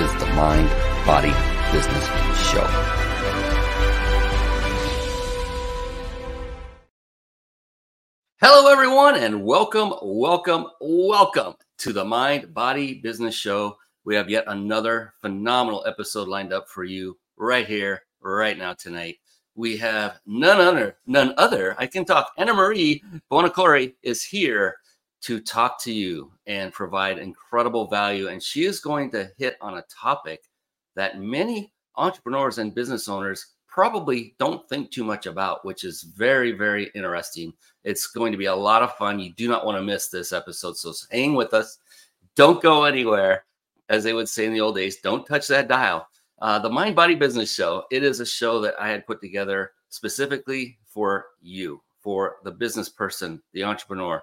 is the Mind, Body, Business Show. Hello, everyone, and welcome, welcome, welcome to the Mind, Body, Business Show. We have yet another phenomenal episode lined up for you right here, right now, tonight. We have none other, none other. I can talk. Anna Marie Buonocore is here to talk to you and provide incredible value. And she is going to hit on a topic that many entrepreneurs and business owners probably don't think too much about, which is very, very interesting. It's going to be a lot of fun. You do not want to miss this episode. So hang with us. Don't go anywhere. As they would say in the old days, don't touch that dial. Uh, the Mind Body Business Show, it is a show that I had put together specifically for you, for the business person, the entrepreneur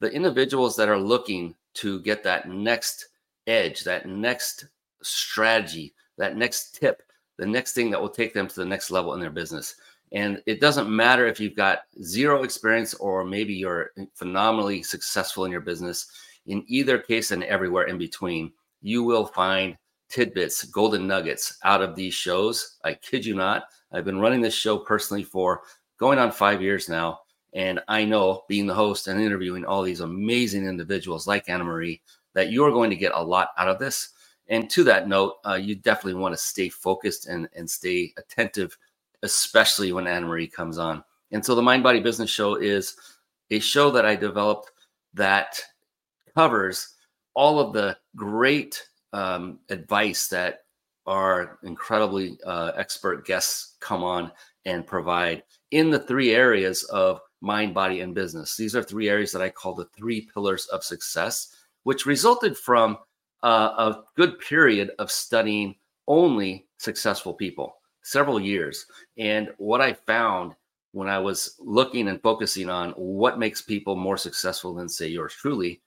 the individuals that are looking to get that next edge, that next strategy, that next tip, the next thing that will take them to the next level in their business. And it doesn't matter if you've got zero experience or maybe you're phenomenally successful in your business. In either case and everywhere in between, you will find tidbits, golden nuggets out of these shows. I kid you not. I've been running this show personally for going on five years now. And I know being the host and interviewing all these amazing individuals like Anna Marie that you're going to get a lot out of this. And to that note, uh, you definitely want to stay focused and, and stay attentive, especially when Anna Marie comes on. And so the Mind Body Business Show is a show that I developed that covers all of the great um, advice that our incredibly uh, expert guests come on and provide in the three areas of mind, body, and business. These are three areas that I call the three pillars of success, which resulted from uh, a good period of studying only successful people, several years. And what I found when I was looking and focusing on what makes people more successful than, say, yours truly,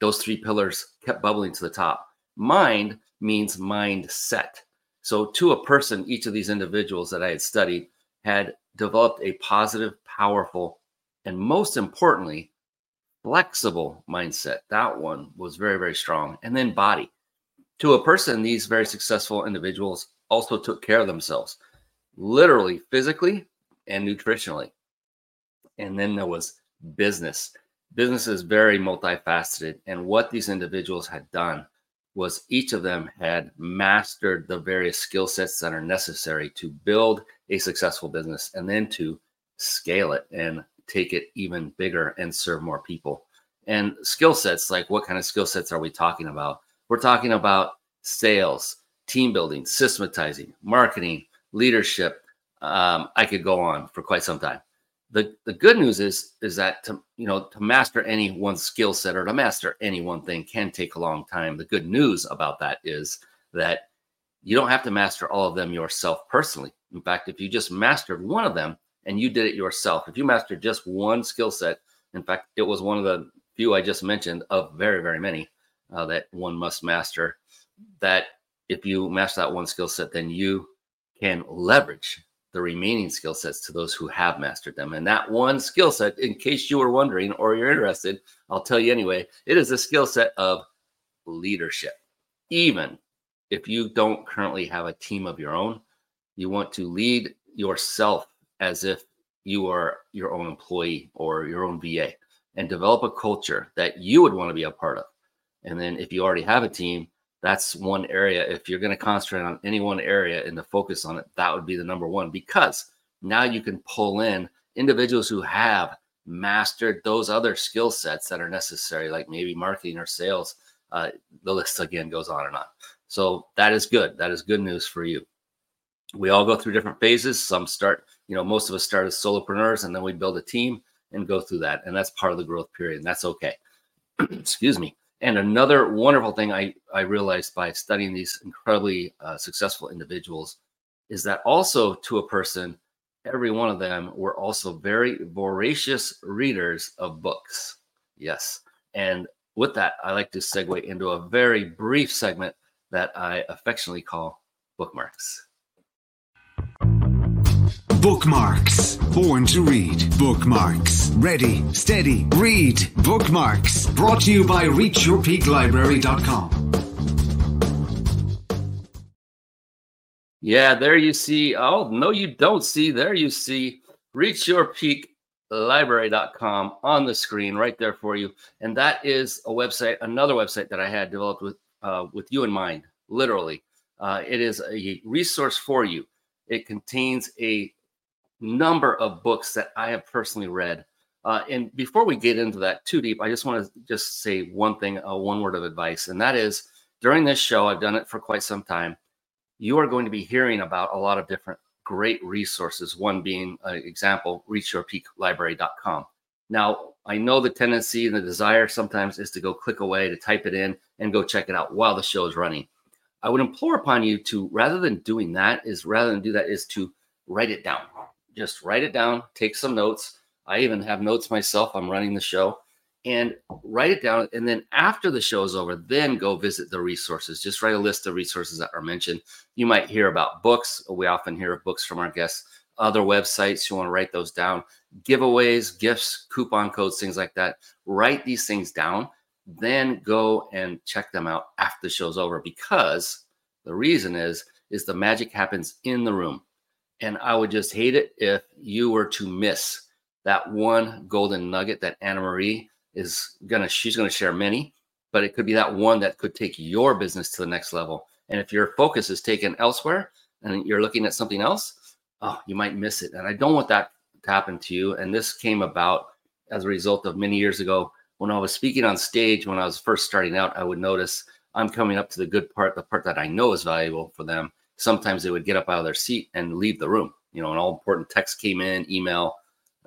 those three pillars kept bubbling to the top. Mind means mindset. So, to a person, each of these individuals that I had studied had developed a positive, powerful and most importantly, flexible mindset. That one was very, very strong. And then body. To a person, these very successful individuals also took care of themselves, literally, physically, and nutritionally. And then there was business. Business is very multifaceted. And what these individuals had done was each of them had mastered the various skill sets that are necessary to build a successful business and then to scale it and take it even bigger and serve more people. And skill sets, like what kind of skill sets are we talking about? We're talking about sales, team building, systematizing, marketing, leadership. Um, I could go on for quite some time. The, the good news is is that to you know to master any one skill set or to master any one thing can take a long time. The good news about that is that you don't have to master all of them yourself personally. In fact, if you just mastered one of them, and you did it yourself, if you mastered just one skill set, in fact, it was one of the few I just mentioned of very, very many uh, that one must master. That if you master that one skill set, then you can leverage the remaining skill sets to those who have mastered them. And that one skill set, in case you were wondering or you're interested, I'll tell you anyway, it is a skill set of leadership. Even if you don't currently have a team of your own, you want to lead yourself as if you are your own employee or your own VA and develop a culture that you would want to be a part of. And then if you already have a team, that's one area. If you're going to concentrate on any one area and to focus on it, that would be the number one because now you can pull in individuals who have mastered those other skill sets that are necessary, like maybe marketing or sales. Uh, the list again goes on and on. So that is good. That is good news for you. We all go through different phases. Some start you know, most of us start as solopreneurs and then we build a team and go through that. And that's part of the growth period. And that's okay. Excuse me. And another wonderful thing I, I realized by studying these incredibly uh, successful individuals is that also to a person, every one of them were also very voracious readers of books. Yes. And with that, I like to segue into a very brief segment that I affectionately call bookmarks. Bookmarks. Born to read. Bookmarks. Ready, steady, read. Bookmarks. Brought to you by ReachYourPeakLibrary.com. Yeah, there you see. Oh, no, you don't see. There you see ReachYourPeakLibrary.com on the screen right there for you. And that is a website, another website that I had developed with uh, with you in mind, literally. Uh, it is a resource for you. It contains a number of books that I have personally read. Uh, and before we get into that too deep, I just want to just say one thing, uh, one word of advice, and that is during this show, I've done it for quite some time. You are going to be hearing about a lot of different great resources. One being an example, reachyourpeaklibrary.com. Now, I know the tendency and the desire sometimes is to go click away, to type it in, and go check it out while the show is running. I would implore upon you to, rather than doing that, is rather than do that, is to write it down just write it down, take some notes. I even have notes myself. I'm running the show and write it down. And then after the show is over, then go visit the resources. Just write a list of resources that are mentioned. You might hear about books. We often hear of books from our guests, other websites. You want to write those down. Giveaways, gifts, coupon codes, things like that. Write these things down. Then go and check them out after the show's over because the reason is is the magic happens in the room and I would just hate it if you were to miss that one golden nugget that Anna Marie is gonna she's gonna share many, but it could be that one that could take your business to the next level. And if your focus is taken elsewhere and you're looking at something else, oh, you might miss it. And I don't want that to happen to you. And this came about as a result of many years ago when I was speaking on stage when I was first starting out, I would notice I'm coming up to the good part, the part that I know is valuable for them sometimes they would get up out of their seat and leave the room. You know, an all important text came in, email,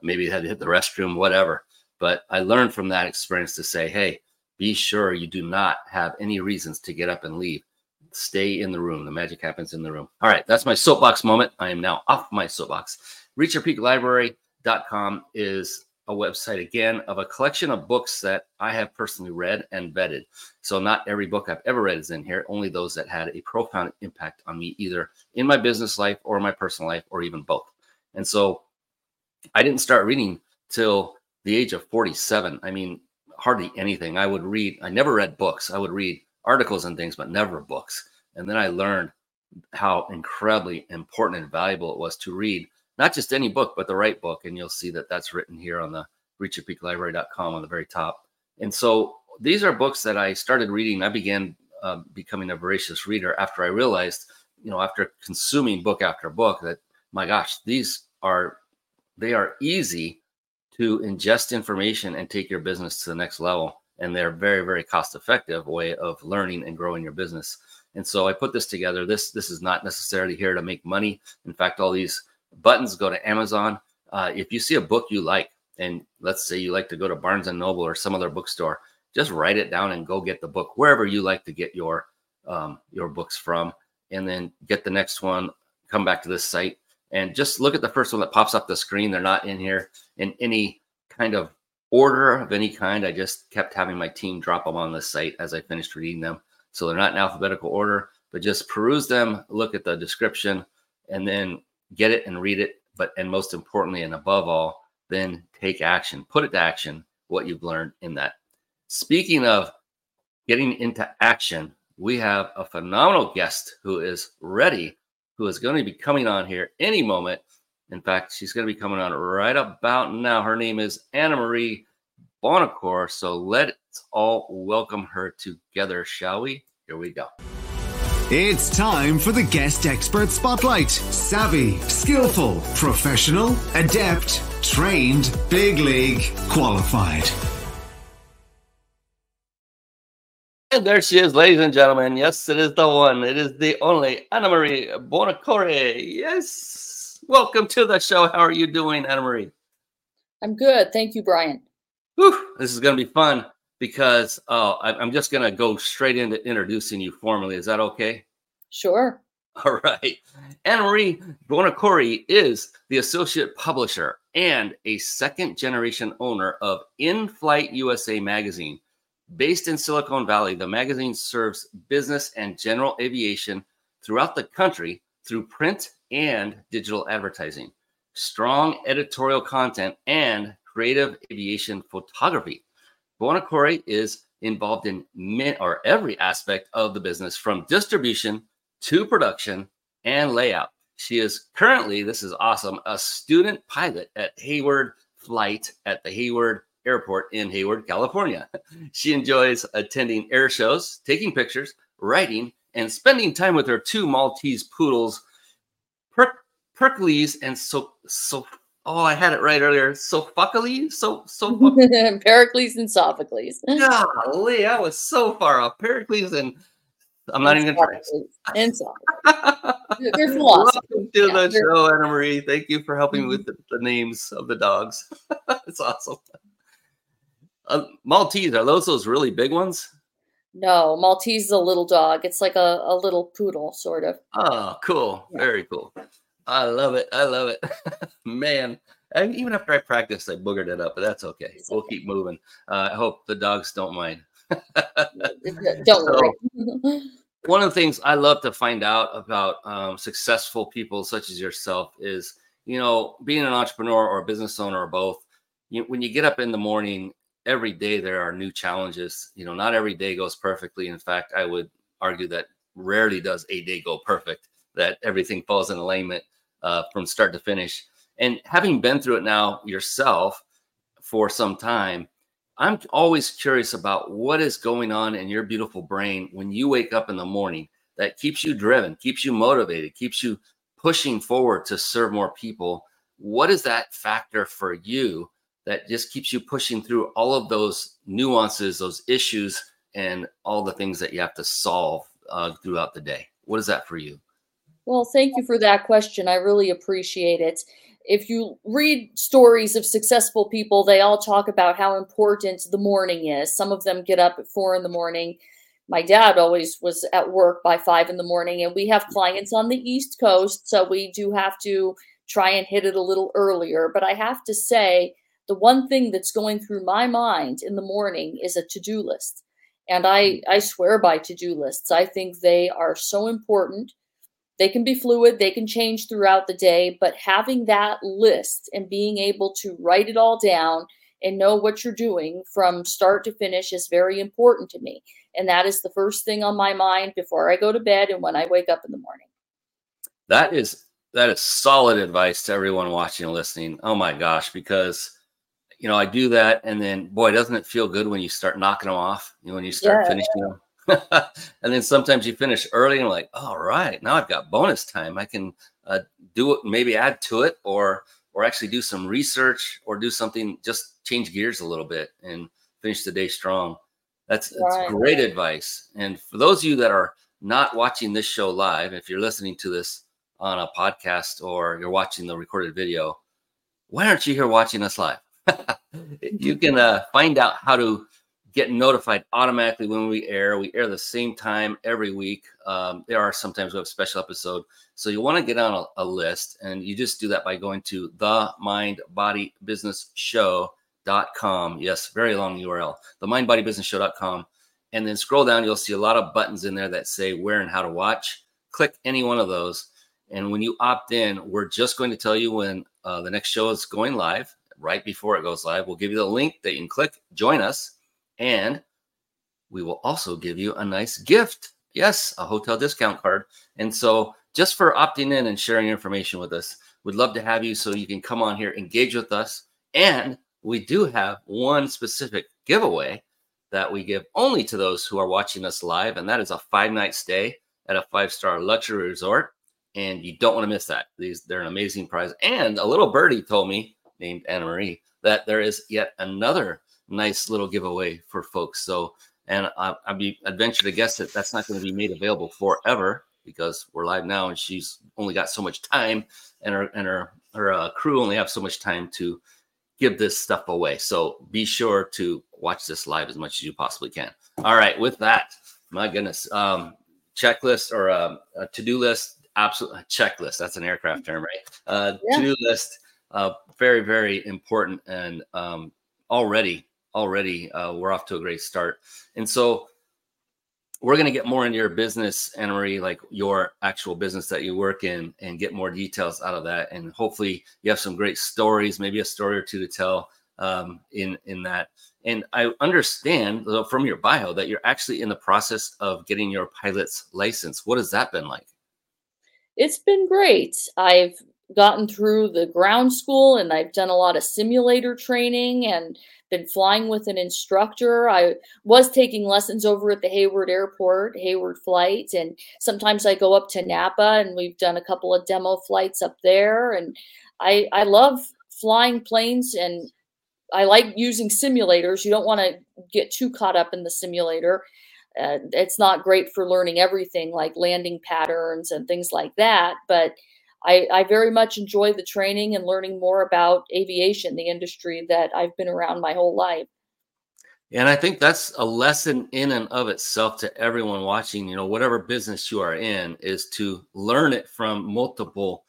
maybe they had to hit the restroom, whatever. But I learned from that experience to say, hey, be sure you do not have any reasons to get up and leave. Stay in the room. The magic happens in the room. All right, that's my soapbox moment. I am now off my soapbox. ReachYourPeakLibrary.com is a website again of a collection of books that I have personally read and vetted. So not every book I've ever read is in here, only those that had a profound impact on me either in my business life or my personal life or even both. And so I didn't start reading till the age of 47. I mean, hardly anything. I would read, I never read books. I would read articles and things, but never books. And then I learned how incredibly important and valuable it was to read not just any book, but the right book. And you'll see that that's written here on the reachyourpeaklibrary.com on the very top. And so these are books that I started reading. I began uh, becoming a voracious reader after I realized, you know, after consuming book after book, that my gosh, these are they are easy to ingest information and take your business to the next level. And they're very, very cost effective way of learning and growing your business. And so I put this together. This this is not necessarily here to make money. In fact, all these buttons, go to Amazon. Uh, if you see a book you like, and let's say you like to go to Barnes and Noble or some other bookstore, just write it down and go get the book wherever you like to get your um, your books from, and then get the next one. Come back to this site and just look at the first one that pops up the screen. They're not in here in any kind of order of any kind. I just kept having my team drop them on the site as I finished reading them, so they're not in alphabetical order. But just peruse them, look at the description, and then get it and read it, but and most importantly and above all, then take action. Put it to action what you've learned in that. Speaking of getting into action, we have a phenomenal guest who is ready, who is going to be coming on here any moment. In fact, she's going to be coming on right about now. Her name is Anna Marie Buonocore. So let's all welcome her together, shall we? Here we go. It's time for the guest expert spotlight. Savvy, skillful, professional, adept, trained, big league, qualified. And there she is, ladies and gentlemen. Yes, it is the one. It is the only Anna Marie Buonocore. Yes. Welcome to the show. How are you doing, Anna Marie? I'm good. Thank you, Brian. Whew, this is going to be fun because oh, I'm just going to go straight into introducing you formally. Is that okay? Sure. All right. Anna Marie Buonocore is the associate publisher and a second generation owner of In Flight USA magazine. Based in Silicon Valley, the magazine serves business and general aviation throughout the country through print and digital advertising, strong editorial content, and creative aviation photography. Buonocore is involved in or every aspect of the business from distribution to production and layout. She is currently, this is awesome, a student pilot at Hayward Flight at the Hayward Airport in Hayward, California. She enjoys attending air shows, taking pictures, writing, and spending time with her two Maltese poodles, per- Pericles and so so. Oh, I had it right earlier. Sophocles, so so. Pericles and Sophocles. Golly, I was so far off. Pericles and I'm not even going to try. And Sophocles. They're Welcome to yeah, the show, Anna Marie. Thank you for helping mm-hmm. me with the, the, names of the dogs. it's awesome. Uh, Maltese are those those really big ones? No, Maltese is a little dog. It's like a, a little poodle, sort of. Oh, cool. Yeah. Very cool. I love it. I love it. Man, and even after I practiced, I boogered it up, but that's okay. We'll keep moving. Uh, I hope the dogs don't mind. don't worry. one of the things I love to find out about um, successful people such as yourself is, you know, being an entrepreneur or a business owner or both. You, when you get up in the morning every day there are new challenges. You know, not every day goes perfectly. In fact, I would argue that rarely does a day go perfect. That everything falls in alignment uh, from start to finish. And having been through it now yourself for some time, I'm always curious about what is going on in your beautiful brain when you wake up in the morning that keeps you driven, keeps you motivated, keeps you pushing forward to serve more people. What is that factor for you that just keeps you pushing through all of those nuances, those issues, and all the things that you have to solve uh, throughout the day. What is that for you? Well, thank you for that question. I really appreciate it. If you read stories of successful people, they all talk about how important the morning is. Some of them get up at four in the morning. My dad always was at work by five in the morning, and we have clients on the East Coast, so we do have to try and hit it a little earlier. But I have to say, the one thing that's going through my mind in the morning is a to-do list and i i swear by to-do lists i think they are so important they can be fluid they can change throughout the day but having that list and being able to write it all down and know what you're doing from start to finish is very important to me and that is the first thing on my mind before i go to bed and when i wake up in the morning that is that is solid advice to everyone watching and listening oh my gosh because you know, I do that, and then boy, doesn't it feel good when you start knocking them off? You know, when you start yeah. finishing them, and then sometimes you finish early and like, all right, now I've got bonus time. I can uh, do it, maybe add to it, or or actually do some research, or do something, just change gears a little bit and finish the day strong. That's, that's right. great advice. And for those of you that are not watching this show live, if you're listening to this on a podcast or you're watching the recorded video, why aren't you here watching us live? you can uh, find out how to get notified automatically when we air. We air the same time every week. Um, there are sometimes we have special episode. So you want to get on a, a, list and you just do that by going to the mind body business show.com. Yes, very long URL, the mind body business show.com. And then scroll down, you'll see a lot of buttons in there that say where and how to watch. Click any one of those. And when you opt in, we're just going to tell you when uh, the next show is going live right before it goes live. We'll give you the link that you can click, join us, and we will also give you a nice gift. Yes, a hotel discount card. And so, just for opting in and sharing information with us, we'd love to have you so you can come on here, engage with us. And we do have one specific giveaway that we give only to those who are watching us live, and that is a five night stay at a five star luxury resort. And you don't want to miss that. These they're an amazing prize. And a little birdie told me named Anna Marie that there is yet another nice little giveaway for folks. So, and I, I'd be I'd venture to guess that that's not going to be made available forever because we're live now, and she's only got so much time, and her and her her uh, crew only have so much time to give this stuff away. So be sure to watch this live as much as you possibly can. All right, with that, my goodness, um, checklist or um, a to-do list, absolute checklist. That's an aircraft term, right? Uh, yeah. To-do list, uh, very, very important, and um, already, already, uh, we're off to a great start. And so, we're going to get more into your business, Anna Marie, like your actual business that you work in, and get more details out of that. And hopefully, you have some great stories, maybe a story or two to tell um, in in that. And I understand from your bio that you're actually in the process of getting your pilot's license. What has that been like? It's been great. I've gotten through the ground school and I've done a lot of simulator training and been flying with an instructor. I was taking lessons over at the Hayward Airport, Hayward Flight, and sometimes I go up to Napa and we've done a couple of demo flights up there. And I, I love flying planes and I like using simulators. You don't want to get too caught up in the simulator. Uh, it's not great for learning everything like landing patterns and things like that. But I, I very much enjoy the training and learning more about aviation, the industry that I've been around my whole life. And I think that's a lesson in and of itself to everyone watching, you know, whatever business you are in, is to learn it from multiple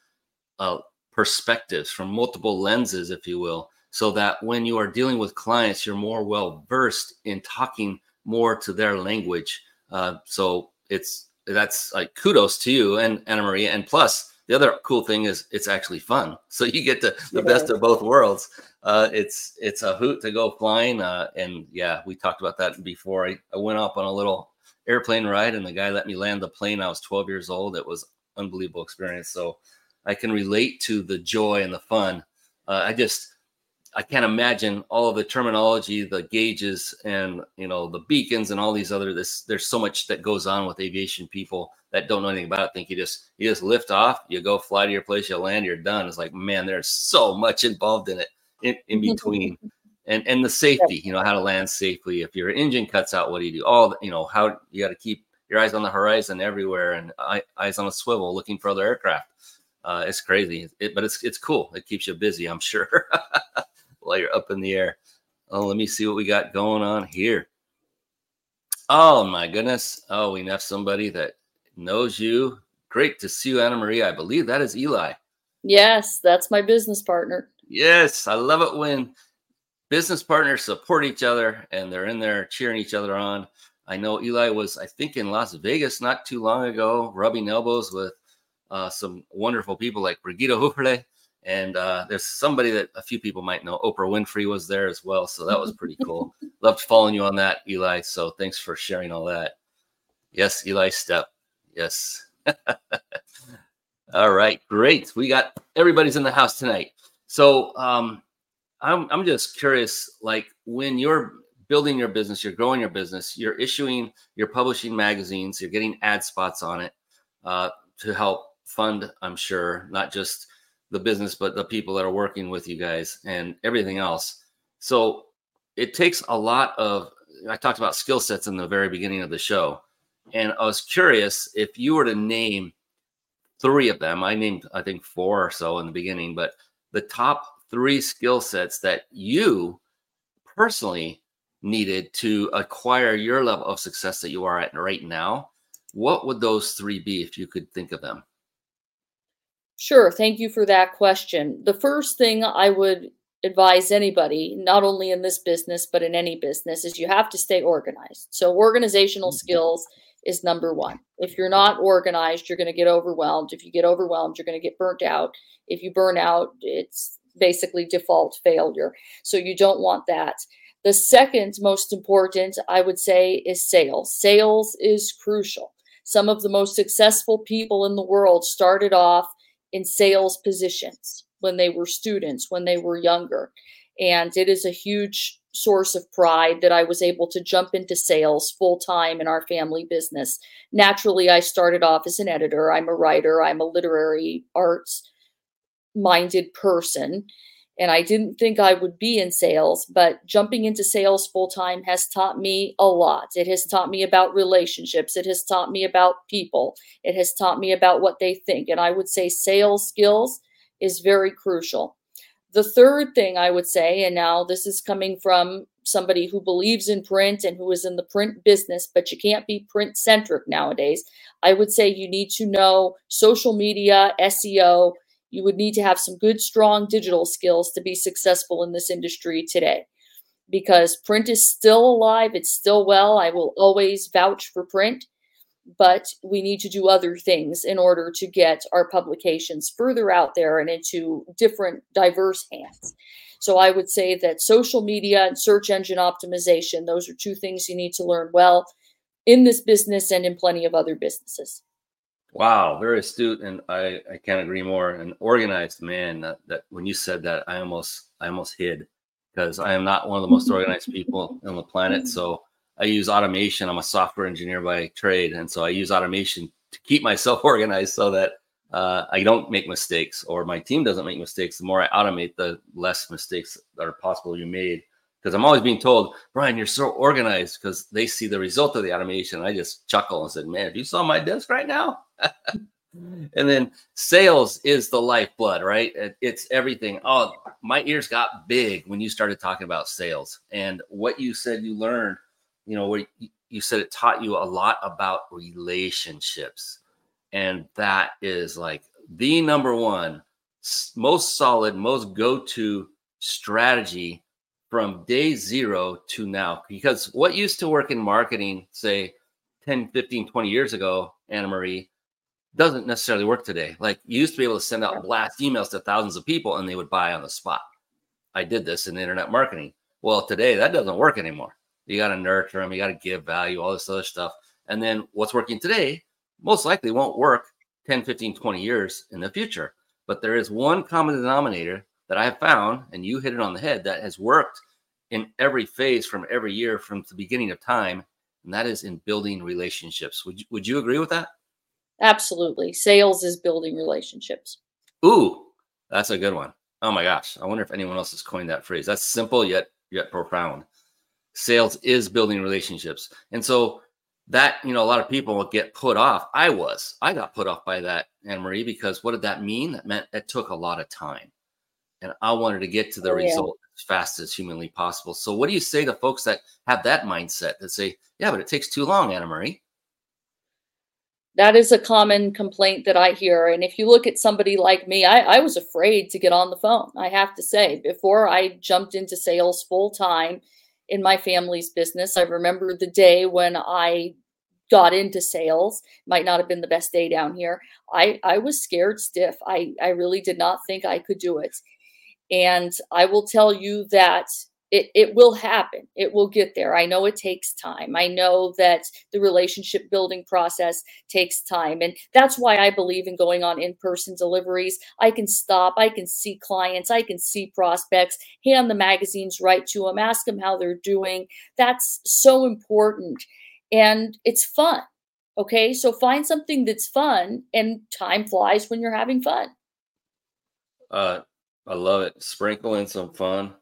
uh, perspectives, from multiple lenses, if you will, so that when you are dealing with clients, you're more well versed in talking more to their language. Uh, so it's that's like kudos to you and Anna Maria. And plus, the other cool thing is it's actually fun. So you get to the yeah. best of both worlds. Uh, it's it's a hoot to go flying. Uh, and yeah, we talked about that before. I, I went up on a little airplane ride, and the guy let me land the plane. I was 12 years old. It was unbelievable experience. So I can relate to the joy and the fun. Uh, I just I can't imagine all of the terminology, the gauges, and you know the beacons and all these other. This there's so much that goes on with aviation people that don't know anything about it. Think you just you just lift off, you go fly to your place, you land, you're done. It's like man, there's so much involved in it in, in between, and and the safety. You know how to land safely. If your engine cuts out, what do you do? All you know how you got to keep your eyes on the horizon everywhere and eyes on a swivel, looking for other aircraft. Uh, it's crazy, it, but it's it's cool. It keeps you busy, I'm sure. while you're up in the air. Oh, let me see what we got going on here. Oh my goodness. Oh, we have somebody that knows you. Great to see you, Anna Maria. I believe that is Eli. Yes, that's my business partner. Yes, I love it when business partners support each other and they're in there cheering each other on. I know Eli was, I think, in Las Vegas not too long ago, rubbing elbows with uh, some wonderful people like Brigitte Hufle and uh, there's somebody that a few people might know. Oprah Winfrey was there as well, so that was pretty cool. Loved following you on that, Eli. So thanks for sharing all that. Yes, Eli Step. Yes. all right, great. We got everybody's in the house tonight. So um, I'm I'm just curious, like when you're building your business, you're growing your business, you're issuing, you're publishing magazines, you're getting ad spots on it uh, to help fund. I'm sure not just the business, but the people that are working with you guys and everything else. So it takes a lot of, I talked about skill sets in the very beginning of the show. And I was curious if you were to name three of them, I named, I think, four or so in the beginning, but the top three skill sets that you personally needed to acquire your level of success that you are at right now, what would those three be if you could think of them? Sure. Thank you for that question. The first thing I would advise anybody, not only in this business, but in any business, is you have to stay organized. So, organizational mm-hmm. skills is number one. If you're not organized, you're going to get overwhelmed. If you get overwhelmed, you're going to get burnt out. If you burn out, it's basically default failure. So, you don't want that. The second most important, I would say, is sales. Sales is crucial. Some of the most successful people in the world started off in sales positions when they were students, when they were younger. And it is a huge source of pride that I was able to jump into sales full time in our family business. Naturally, I started off as an editor. I'm a writer, I'm a literary arts minded person. And I didn't think I would be in sales, but jumping into sales full time has taught me a lot. It has taught me about relationships. It has taught me about people. It has taught me about what they think. And I would say sales skills is very crucial. The third thing I would say, and now this is coming from somebody who believes in print and who is in the print business, but you can't be print centric nowadays. I would say you need to know social media, SEO. You would need to have some good, strong digital skills to be successful in this industry today because print is still alive. It's still well. I will always vouch for print, but we need to do other things in order to get our publications further out there and into different, diverse hands. So I would say that social media and search engine optimization, those are two things you need to learn well in this business and in plenty of other businesses. Wow, very astute, and I, I can't agree more. An organized man. That, that when you said that, I almost I almost hid because I am not one of the most organized people on the planet. So I use automation. I'm a software engineer by trade, and so I use automation to keep myself organized so that uh, I don't make mistakes or my team doesn't make mistakes. The more I automate, the less mistakes that are possible you made. Because I'm always being told, Brian, you're so organized because they see the result of the automation. I just chuckle and said, man, if you saw my desk right now. and then sales is the lifeblood, right? It's everything. Oh, my ears got big when you started talking about sales and what you said you learned, you know, where you said it taught you a lot about relationships and that is like the number one most solid most go-to strategy from day zero to now because what used to work in marketing say 10 15 20 years ago anna marie doesn't necessarily work today like you used to be able to send out blast emails to thousands of people and they would buy on the spot i did this in internet marketing well today that doesn't work anymore you got to nurture them you got to give value all this other stuff and then what's working today most likely won't work 10, 15, 20 years in the future. But there is one common denominator that I have found, and you hit it on the head, that has worked in every phase from every year from the beginning of time, and that is in building relationships. Would you, would you agree with that? Absolutely. Sales is building relationships. Ooh, that's a good one. Oh my gosh. I wonder if anyone else has coined that phrase. That's simple yet yet profound. Sales is building relationships. And so that you know a lot of people will get put off i was i got put off by that anne marie because what did that mean that meant it took a lot of time and i wanted to get to the oh, result yeah. as fast as humanly possible so what do you say to folks that have that mindset that say yeah but it takes too long anna marie that is a common complaint that I hear. And if you look at somebody like me, I, I was afraid to get on the phone. I have to say, before I jumped into sales full time, in my family's business. I remember the day when I got into sales might not have been the best day down here i i was scared stiff i i really did not think i could do it and i will tell you that it, it will happen. It will get there. I know it takes time. I know that the relationship building process takes time. And that's why I believe in going on in person deliveries. I can stop, I can see clients, I can see prospects, hand the magazines right to them, ask them how they're doing. That's so important. And it's fun. Okay. So find something that's fun, and time flies when you're having fun. Uh, I love it. Sprinkle in some fun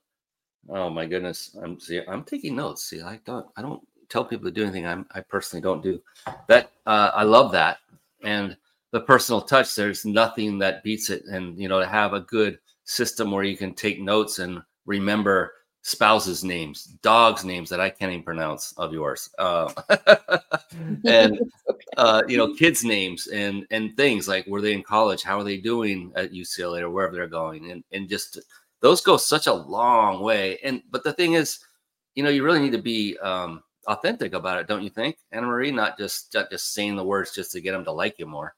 Oh my goodness. I'm see I'm taking notes. See, I don't I don't tell people to do anything I'm I personally don't do. That uh, I love that. And the personal touch, there's nothing that beats it. And you know, to have a good system where you can take notes and remember spouses' names, dogs' names that I can't even pronounce of yours, uh, and uh, you know, kids' names and and things like were they in college, how are they doing at UCLA or wherever they're going, and and just those go such a long way. And but the thing is, you know, you really need to be um, authentic about it, don't you think, Anna Marie? Not just not just saying the words just to get them to like you more.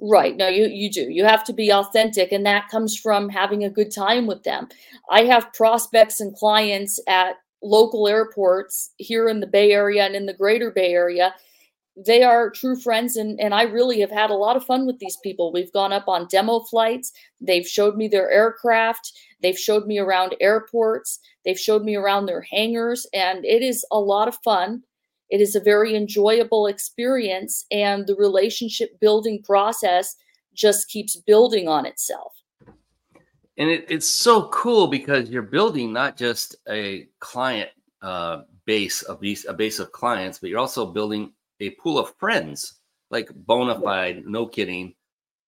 Right. No, you you do. You have to be authentic, and that comes from having a good time with them. I have prospects and clients at local airports here in the Bay Area and in the Greater Bay Area they are true friends and and I really have had a lot of fun with these people. We've gone up on demo flights. They've showed me their aircraft. They've showed me around airports. They've showed me around their hangars and it is a lot of fun. It is a very enjoyable experience and the relationship building process just keeps building on itself. And it, it's so cool because you're building not just a client uh, base, a base, a base of clients, but you're also building a pool of friends, like bona fide, no kidding,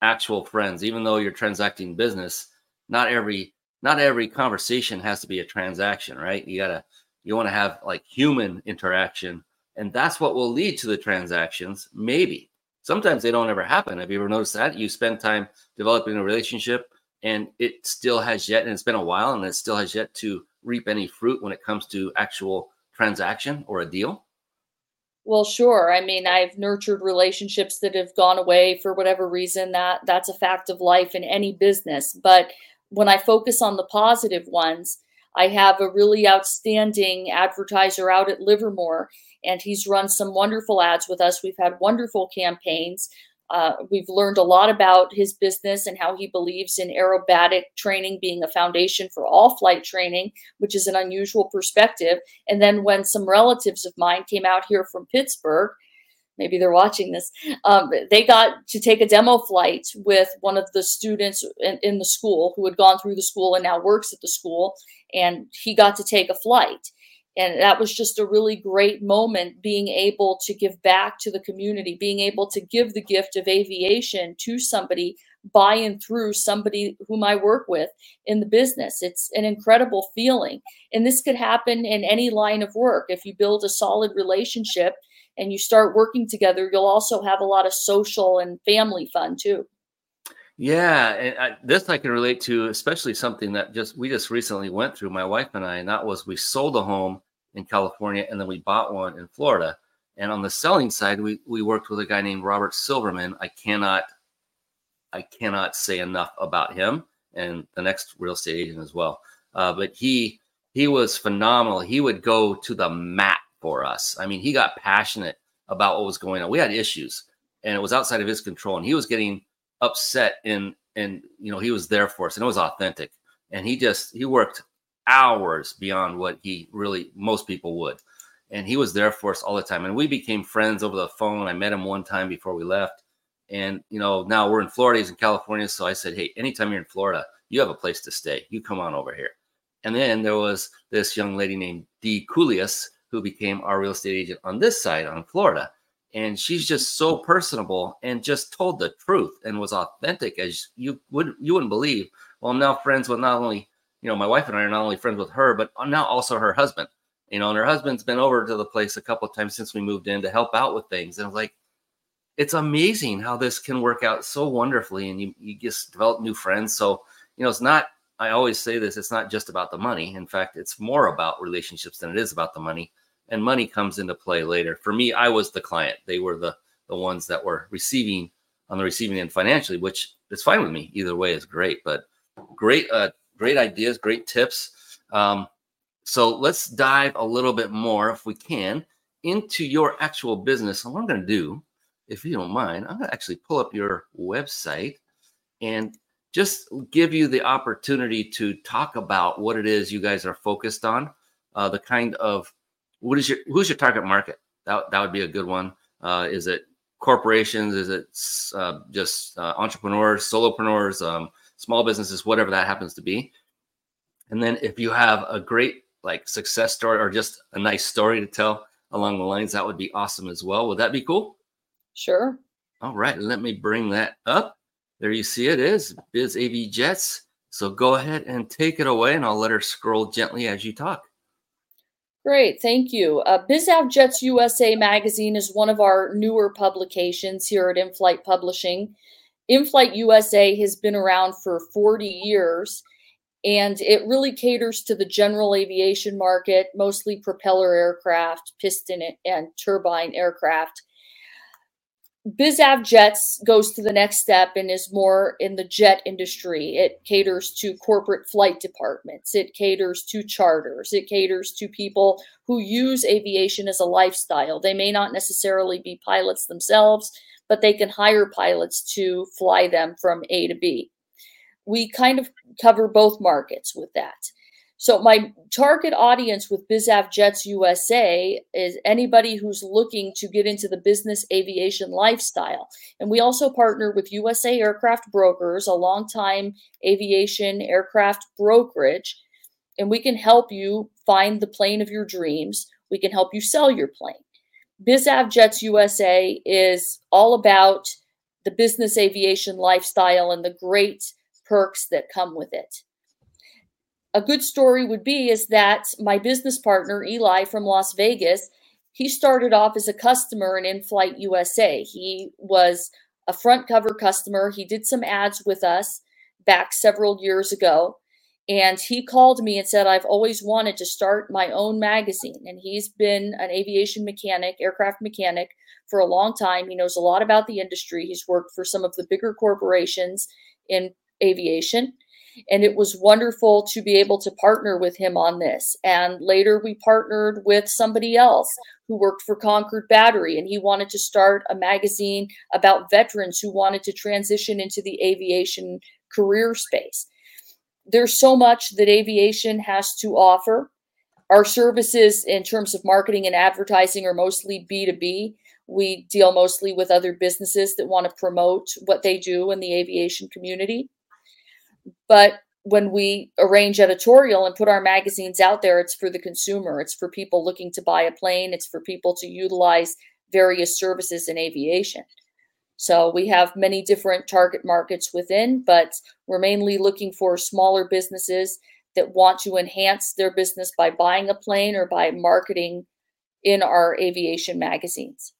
actual friends. Even though you're transacting business, not every not every conversation has to be a transaction, right? You gotta You want to have like human interaction. And that's what will lead to the transactions, maybe. Sometimes they don't ever happen. Have you ever noticed that? You spend time developing a relationship and it still has yet, and it's been a while, and it still has yet to reap any fruit when it comes to actual transaction or a deal? Well, sure. I mean, I've nurtured relationships that have gone away for whatever reason. That that's a fact of life in any business. But when I focus on the positive ones, I have a really outstanding advertiser out at Livermore, and he's run some wonderful ads with us. We've had wonderful campaigns. Uh, we've learned a lot about his business and how he believes in aerobatic training being a foundation for all flight training, which is an unusual perspective. And then when some relatives of mine came out here from Pittsburgh, maybe they're watching this, um, they got to take a demo flight with one of the students in, in the school who had gone through the school and now works at the school. And he got to take a flight and that was just a really great moment being able to give back to the community being able to give the gift of aviation to somebody by and through somebody whom i work with in the business. It's an incredible feeling. And this could happen in any line of work. If you build a solid relationship and you start working together you'll also have a lot of social and family fun too. Yeah, and I, this I can relate to, especially something that just we just recently went through, my wife and I, and that was we sold a home in California, and then we bought one in Florida. And on the selling side, we we worked with a guy named Robert Silverman. I cannot I cannot say enough about him and the next real estate agent as well. Uh, but he he was phenomenal. He would go to the mat for us. I mean, he got passionate about what was going on. We had issues, and it was outside of his control. And he was getting upset, and and you know he was there for us, and it was authentic. And he just he worked hours beyond what he really most people would. And he was there for us all the time. And we became friends over the phone. I met him one time before we left. And you know, now we're in Florida, he's in California. So I said, Hey, anytime you're in Florida, you have a place to stay. You come on over here. And then there was this young lady named Dee Coolius who became our real estate agent on this side on Florida. And she's just so personable and just told the truth and was authentic as you would you wouldn't believe. Well, I'm now friends with not only you know, my wife and I are not only friends with her, but I'm now also her husband. You know, and her husband's been over to the place a couple of times since we moved in to help out with things. And I was like, it's amazing how this can work out so wonderfully, and you you just develop new friends. So you know, it's not. I always say this: it's not just about the money. In fact, it's more about relationships than it is about the money. And money comes into play later. For me, I was the client; they were the the ones that were receiving on the receiving end financially, which is fine with me. Either way is great. But great uh, great ideas, great tips. Um, so let's dive a little bit more, if we can, into your actual business. And what I'm going to do, if you don't mind, I'm going to actually pull up your website and just give you the opportunity to talk about what it is you guys are focused on, uh, the kind of what is your who's your target market? That that would be a good one. Uh, is it corporations? Is it uh, just uh, entrepreneurs, solopreneurs? Um, small businesses, whatever that happens to be. And then if you have a great like success story or just a nice story to tell along the lines, that would be awesome as well. Would that be cool? Sure. All right, let me bring that up. There you see it is BizAv Jets. So go ahead and take it away, and I'll let her scroll gently as you talk. Great, thank you. Uh, BizAv Jets USA magazine is one of our newer publications here at InFlight Publishing. InFlight USA has been around for 40 years and it really caters to the general aviation market, mostly propeller aircraft, piston and turbine aircraft. BizAv Jets goes to the next step and is more in the jet industry. It caters to corporate flight departments. It caters to charters. It caters to people who use aviation as a lifestyle. They may not necessarily be pilots themselves, but they can hire pilots to fly them from A to B. We kind of cover both markets with that. So my target audience with BizAv Jets USA is anybody who's looking to get into the business aviation lifestyle. And we also partner with USA Aircraft Brokers, a long-time aviation aircraft brokerage, and we can help you find the plane of your dreams. We can help you sell your plane. BizAv Jets USA is all about the business aviation lifestyle and the great perks that come with it. a good story would be is that my business partner Eli from Las Vegas, he started off as a customer in In-Flight USA. He was a front cover customer. He did some ads with us back several years ago. And he called me and said, I've always wanted to start my own magazine. And he's been an aviation mechanic, aircraft mechanic for a long time. He knows a lot about the industry. He's worked for some of the bigger corporations in aviation. And it was wonderful to be able to partner with him on this. And later we partnered with somebody else who worked for Concorde Battery, and he wanted to start a magazine about veterans who wanted to transition into the aviation career space. There's so much that aviation has to offer. Our services, in terms of marketing and advertising, are mostly B2B. We deal mostly with other businesses that want to promote what they do in the aviation community. But when we arrange editorial and put our magazines out there, it's for the consumer. It's for people looking to buy a plane. It's for people to utilize various services in aviation. So we have many different target markets within, but we're mainly looking for smaller businesses that want to enhance their business by buying a plane or by marketing in our aviation magazines.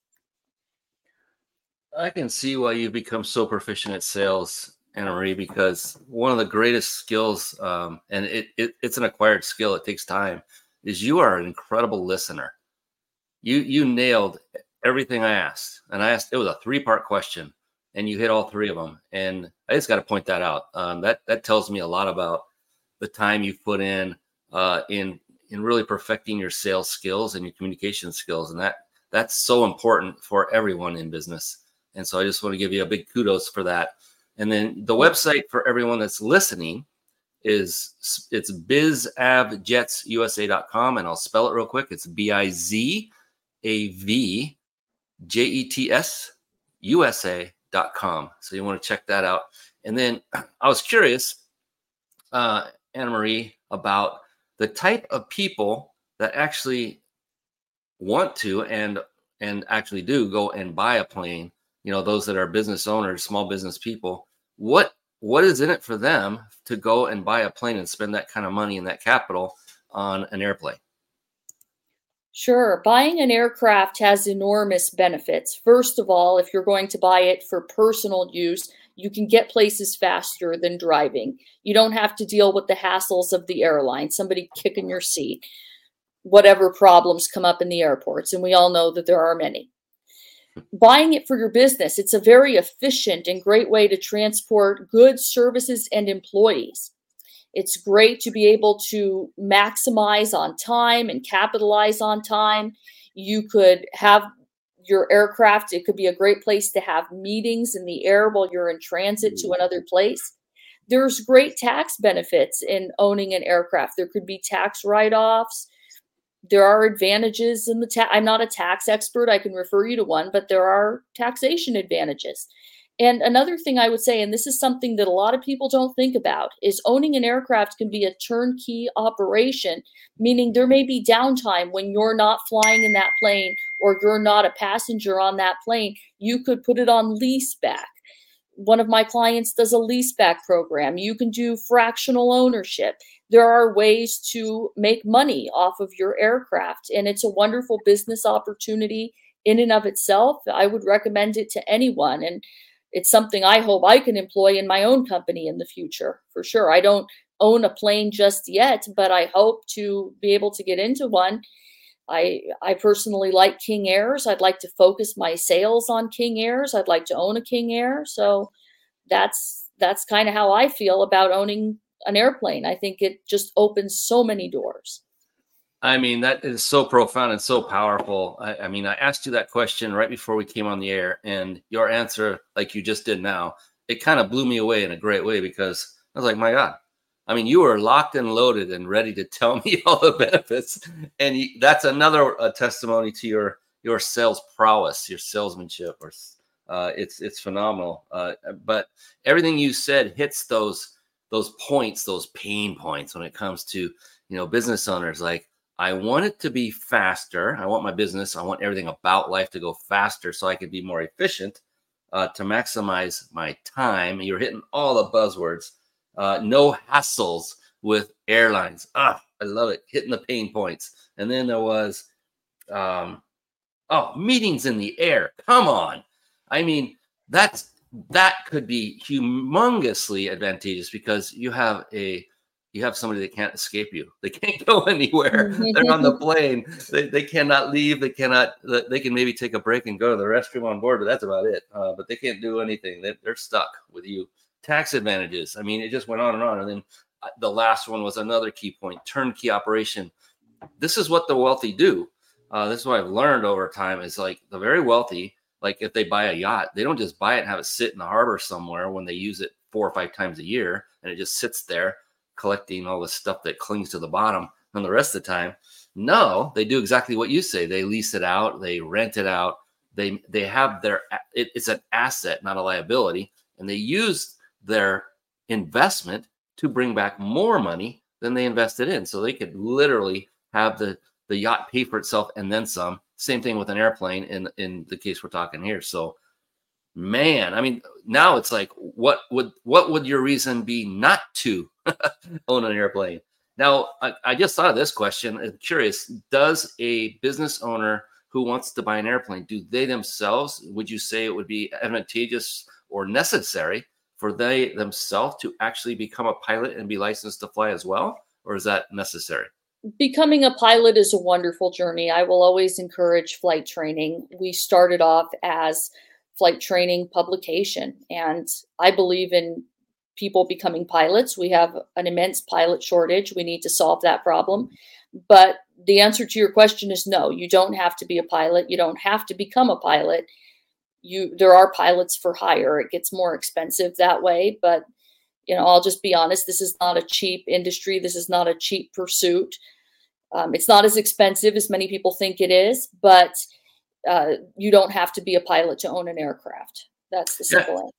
I can see why you've become so proficient at sales Annamarie, because one of the greatest skills, um, and it, it, it's an acquired skill, it takes time, is you are an incredible listener. You you nailed everything I asked, and I asked it was a three part question, and you hit all three of them. And I just got to point that out. Um, that that tells me a lot about the time you've put in uh, in in really perfecting your sales skills and your communication skills, and that that's so important for everyone in business. And so I just want to give you a big kudos for that. And then the website for everyone that's listening is it's bizavjetsusa.com and I'll spell it real quick. It's B I Z A V J E T S USA.com. So you want to check that out. And then I was curious, uh, Annamarie, about the type of people that actually want to and and actually do go and buy a plane you know those that are business owners small business people what what is in it for them to go and buy a plane and spend that kind of money and that capital on an airplane Sure. Buying an aircraft has enormous benefits. First of all, if you're going to buy it for personal use, you can get places faster than driving. You don't have to deal with the hassles of the airline, somebody kicking your seat, whatever problems come up in the airports. And we all know that there are many buying it for your business. It's a very efficient and great way to transport goods, services, and employees. It's great to be able to maximize on time and capitalize on time. You could have your aircraft, it could be a great place to have meetings in the air while you're in transit to mm. another place. There's great tax benefits in owning an aircraft. There could be tax write offs there are advantages in the tax. I'm not a tax expert. I can refer you to one, but there are taxation advantages. And another thing I would say, and this is something that a lot of people don't think about, is owning an aircraft can be a turnkey operation, meaning there may be downtime when you're not flying in that plane or you're not a passenger on that plane. You could put it on lease back. One of my clients does a lease back program. You can do fractional ownership there are ways to make money off of your aircraft. And it's a wonderful business opportunity in and of itself. I would recommend it to anyone. And it's something I hope I can employ in my own company in the future for sure. I don't own a plane just yet, but I hope to be able to get into one. I I personally like King Airs. I'd like to focus my sales on King Airs. I'd like to own a King Air. So that's that's kind of how I feel about owning an airplane. I think it just opens so many doors. I mean, that is so profound and so powerful. I, I, mean, I asked you that question right before we came on the air, and your answer, like you just did now, it kind of blew me away in a great way because I was like, my God. I mean, you were locked and loaded and ready to tell me all the benefits, and you, that's another uh, testimony to your your sales prowess, your salesmanship. Or uh, it's it's phenomenal. Uh, but everything you said hits those those points, those pain points when it comes to, you know, business owners. Like, I want it to be faster. I want my business, I want everything about life to go faster so I can be more efficient uh, to maximize my time. You're hitting all the buzzwords. Uh, no hassles with airlines. Ah, I love it. Hitting the pain points. And then there was, um, oh, meetings in the air. Come on. I mean, that's that could be humongously advantageous because you have a you have somebody that can't escape you. They can't go anywhere. They're on the plane. They, they cannot leave. They cannot. They can maybe take a break and go to the restroom on board, but that's about it. Uh, but they can't do anything. They, they're stuck with you. Tax advantages. I mean, it just went on and on. And then uh, the last one was another key point: turnkey operation. This is what the wealthy do. Uh, this is what I've learned over time. Is like the very wealthy. Like if they buy a yacht, they don't just buy it and have it sit in the harbor somewhere when they use it four or five times a year, and it just sits there collecting all the stuff that clings to the bottom and the rest of the time. No, they do exactly what you say. They lease it out, they rent it out. They they have their it, it's an asset, not a liability, and they use their investment to bring back more money than they invested in. So they could literally have the the yacht pay for itself and then some. Same thing with an airplane in in the case we're talking here. So man, I mean, now it's like, what would what would your reason be not to own an airplane? Now, I, I just thought of this question. I'm curious: Does a business owner who wants to buy an airplane do they themselves? Would you say it would be advantageous or necessary for they themselves to actually become a pilot and be licensed to fly as well, or is that necessary? becoming a pilot is a wonderful journey. I will always encourage flight training. We started off as flight training publication. And I believe in people becoming pilots. We have an immense pilot shortage. We need to solve that problem. But the answer to your question is no, you don't have to be a pilot. You don't have to become a pilot. You there are pilots for hire. It gets more expensive that way, but you know, I'll just be honest, this is not a cheap industry. This is not a cheap pursuit. Um, it's not as expensive as many people think it is, but uh, you don't have to be a pilot to own an aircraft. That's the simple yeah.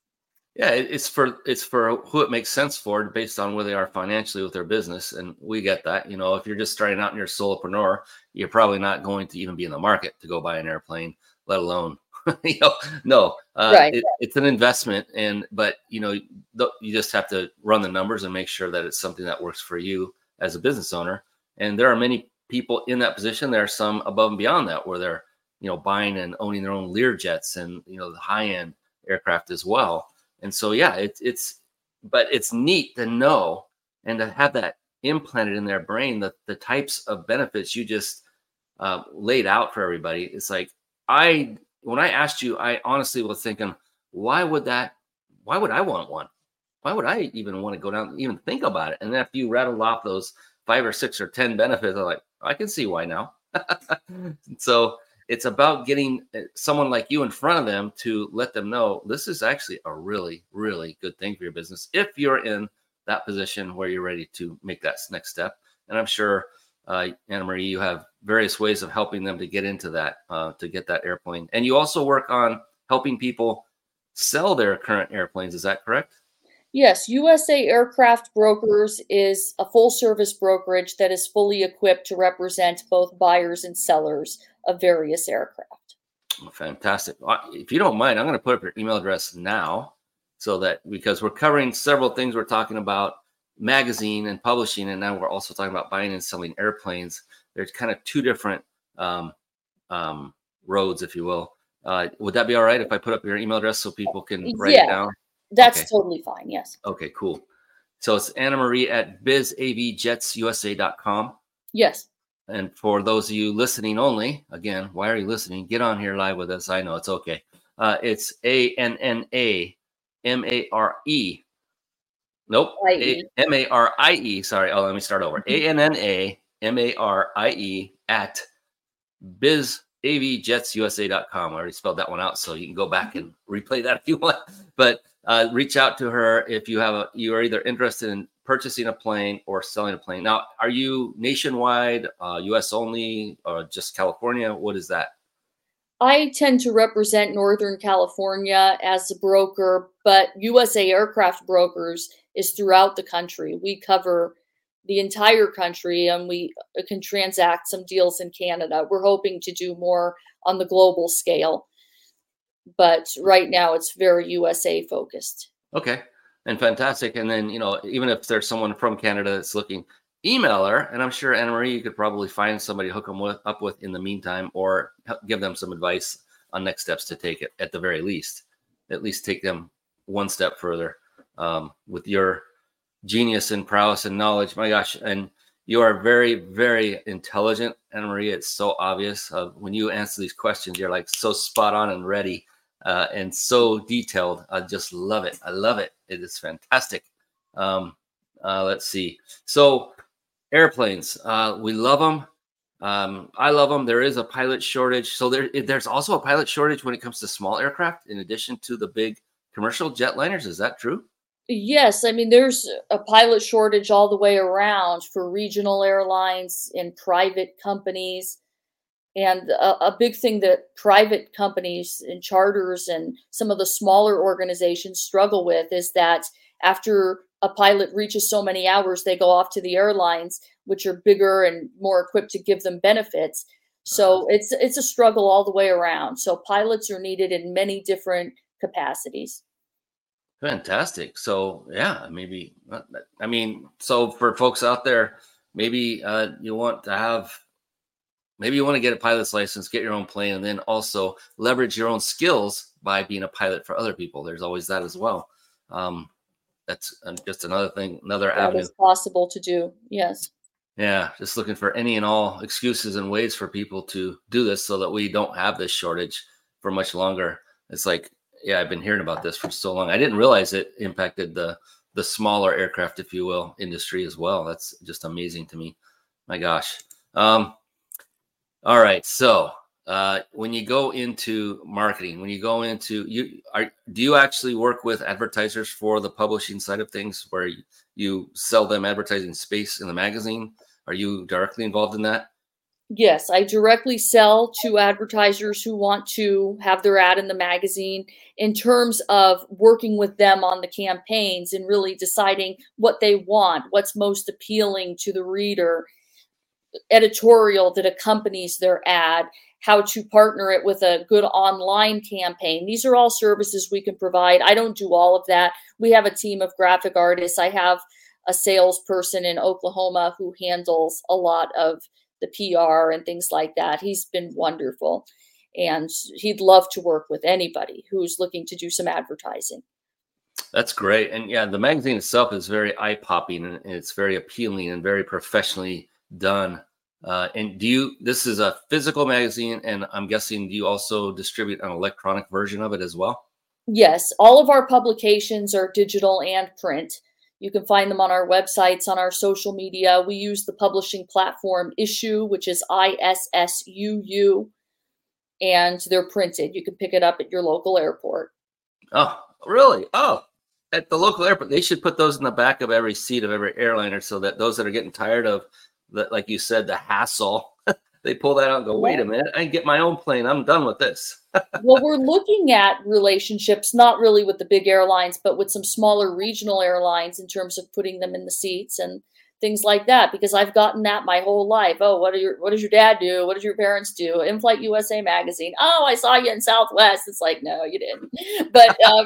Yeah, it's for it's for who it makes sense for based on where they are financially with their business, and we get that. You know, if you're just starting out and you're a solopreneur, you're probably not going to even be in the market to go buy an airplane, let alone you know, no, uh, right. it, it's an investment, and but you know, you just have to run the numbers and make sure that it's something that works for you as a business owner. And there are many people in that position. There are some above and beyond that where they're you know buying and owning their own Lear jets and you know the high end aircraft as well. And so yeah, it's it's but it's neat to know and to have that implanted in their brain that the types of benefits you just uh, laid out for everybody. It's like I when I asked you, I honestly was thinking, why would that? Why would I want one? Why would I even want to go down even think about it? And then if you rattled off those five or six or ten benefits, I'm like, I can see why now. so it's about getting uh, someone like you in front of them to let them know this is actually a really really good thing for your business if you're in that position where you're ready to make that next step. And i'm sure uh, Annamarie you have various ways of helping them to get into that uh, to get that airplane. And you also work on helping people sell their current airplanes is that correct Yes, USA Aircraft Brokers is a full service brokerage that is fully equipped to represent both buyers and sellers of various aircraft. Fantastic. If you don't mind, I'm going to put up your email address now so that because we're covering several things, we're talking about magazine and publishing, and now we're also talking about buying and selling airplanes. There's kind of two different um, um, roads, if you will. Uh, would that be all right if I put up your email address so people can write yeah, it down? That's okay. totally fine. Yes. Okay, cool. So it's Annamarie at bizavjetsusa.com. Yes. And for those of you listening only, again, why are you listening? Get on here live with us. I know it's okay. Uh, it's A N N A M A R E. Nope. M A R I E. Sorry. Oh, let me start over. A N N A M A R I E at bizavjetsusa.com. I already spelled that one out, so you can go back and replay that if you want. But uh, reach out to her if you have a you are either interested in purchasing a plane or selling a plane. Now, are you nationwide, uh, U.S. only, or just California? What is that? I tend to represent Northern California as a broker, but USA Aircraft Brokers is throughout the country. We cover the entire country and we uh, can transact some deals in Canada. We're hoping to do more on the global scale, but right now it's very USA focused. Okay. and fantastic. And then, you know, even if there's someone from Canada that's looking, email her. And I'm sure Annamarie, you could probably find somebody to hook them with, up with in the meantime, or give them some advice on next steps to take it at the very least. At least take them one step further um, with your genius and prowess and knowledge. My gosh. And you are very, very intelligent, Annamarie. It's so obvious. Uh, when you answer these questions, you're like so spot on and ready uh, and so detailed. I just love it. I love it. It is fantastic. Um, uh, let's see. So, airplanes, uh, we love them. Um, I love them. There is a pilot shortage. So there, there's also a pilot shortage when it comes to small aircraft, in addition to the big commercial jetliners. Is that true? Yes, I mean there's a pilot shortage all the way around for regional airlines and private companies. And a, a, big thing that private companies and charters and some of the smaller organizations struggle with is that after a pilot reaches so many hours, they go off to the airlines, which are bigger and more equipped to give them benefits. So it's it's a struggle all the way around. So pilots are needed in many different capacities. Fantastic. So yeah, maybe I mean, so for folks out there, maybe uh, you want to have maybe you want to get a pilot's license, get your own plane, and then also leverage your own skills by being a pilot for other people. There's always that as well. Um, that's just another thing, another that avenue. Is possible to do. Yes. Yeah, just looking for any and all excuses and ways for people to do this so that we don't have this shortage for much longer. It's like, yeah, I've been hearing about this for so long. I didn't realize it impacted the the smaller aircraft, if you will, industry as well. That's just amazing to me. My gosh. Um, all right. So uh, when you go into marketing, when you go into you are do you actually work with advertisers for the publishing side of things where you, you sell them advertising space in the magazine? Are you directly involved in that? Yes, I directly sell to advertisers who want to have their ad in the magazine in terms of working with them on the campaigns and really deciding what they want, what's most appealing to the reader, editorial that accompanies their ad, how to partner it with a good online campaign. These are all services we can provide. I don't do all of that. We have a team of graphic artists. I have a salesperson in Oklahoma who handles a lot of the PR and things like that. He's been wonderful. And he'd love to work with anybody who's looking to do some advertising. That's great. And yeah, the magazine itself is very eye popping and it's very appealing and very professionally done. Uh, and do you, this is a physical magazine, and I'm guessing do you also distribute an electronic version of it as well? Yes, all of our publications are digital and print. You can find them on our websites, on our social media. We use the publishing platform Issuu, which is I S S U U, and they're printed. You can pick it up at your local airport. Oh, really? Oh, at the local airport, they should put those in the back of every seat of every airliner so that those that are getting tired of that, like you said, the hassle. they pull that out and go, wait a minute, I can get my own plane. I'm done with this. well, we're looking at relationships, not really with the big airlines, but with some smaller regional airlines in terms of putting them in the seats and things like that. Because I've gotten that my whole life. Oh, what are your what does your dad do? What does your parents do? In Flight USA magazine. Oh, I saw you in Southwest. It's like, no, you didn't. But um,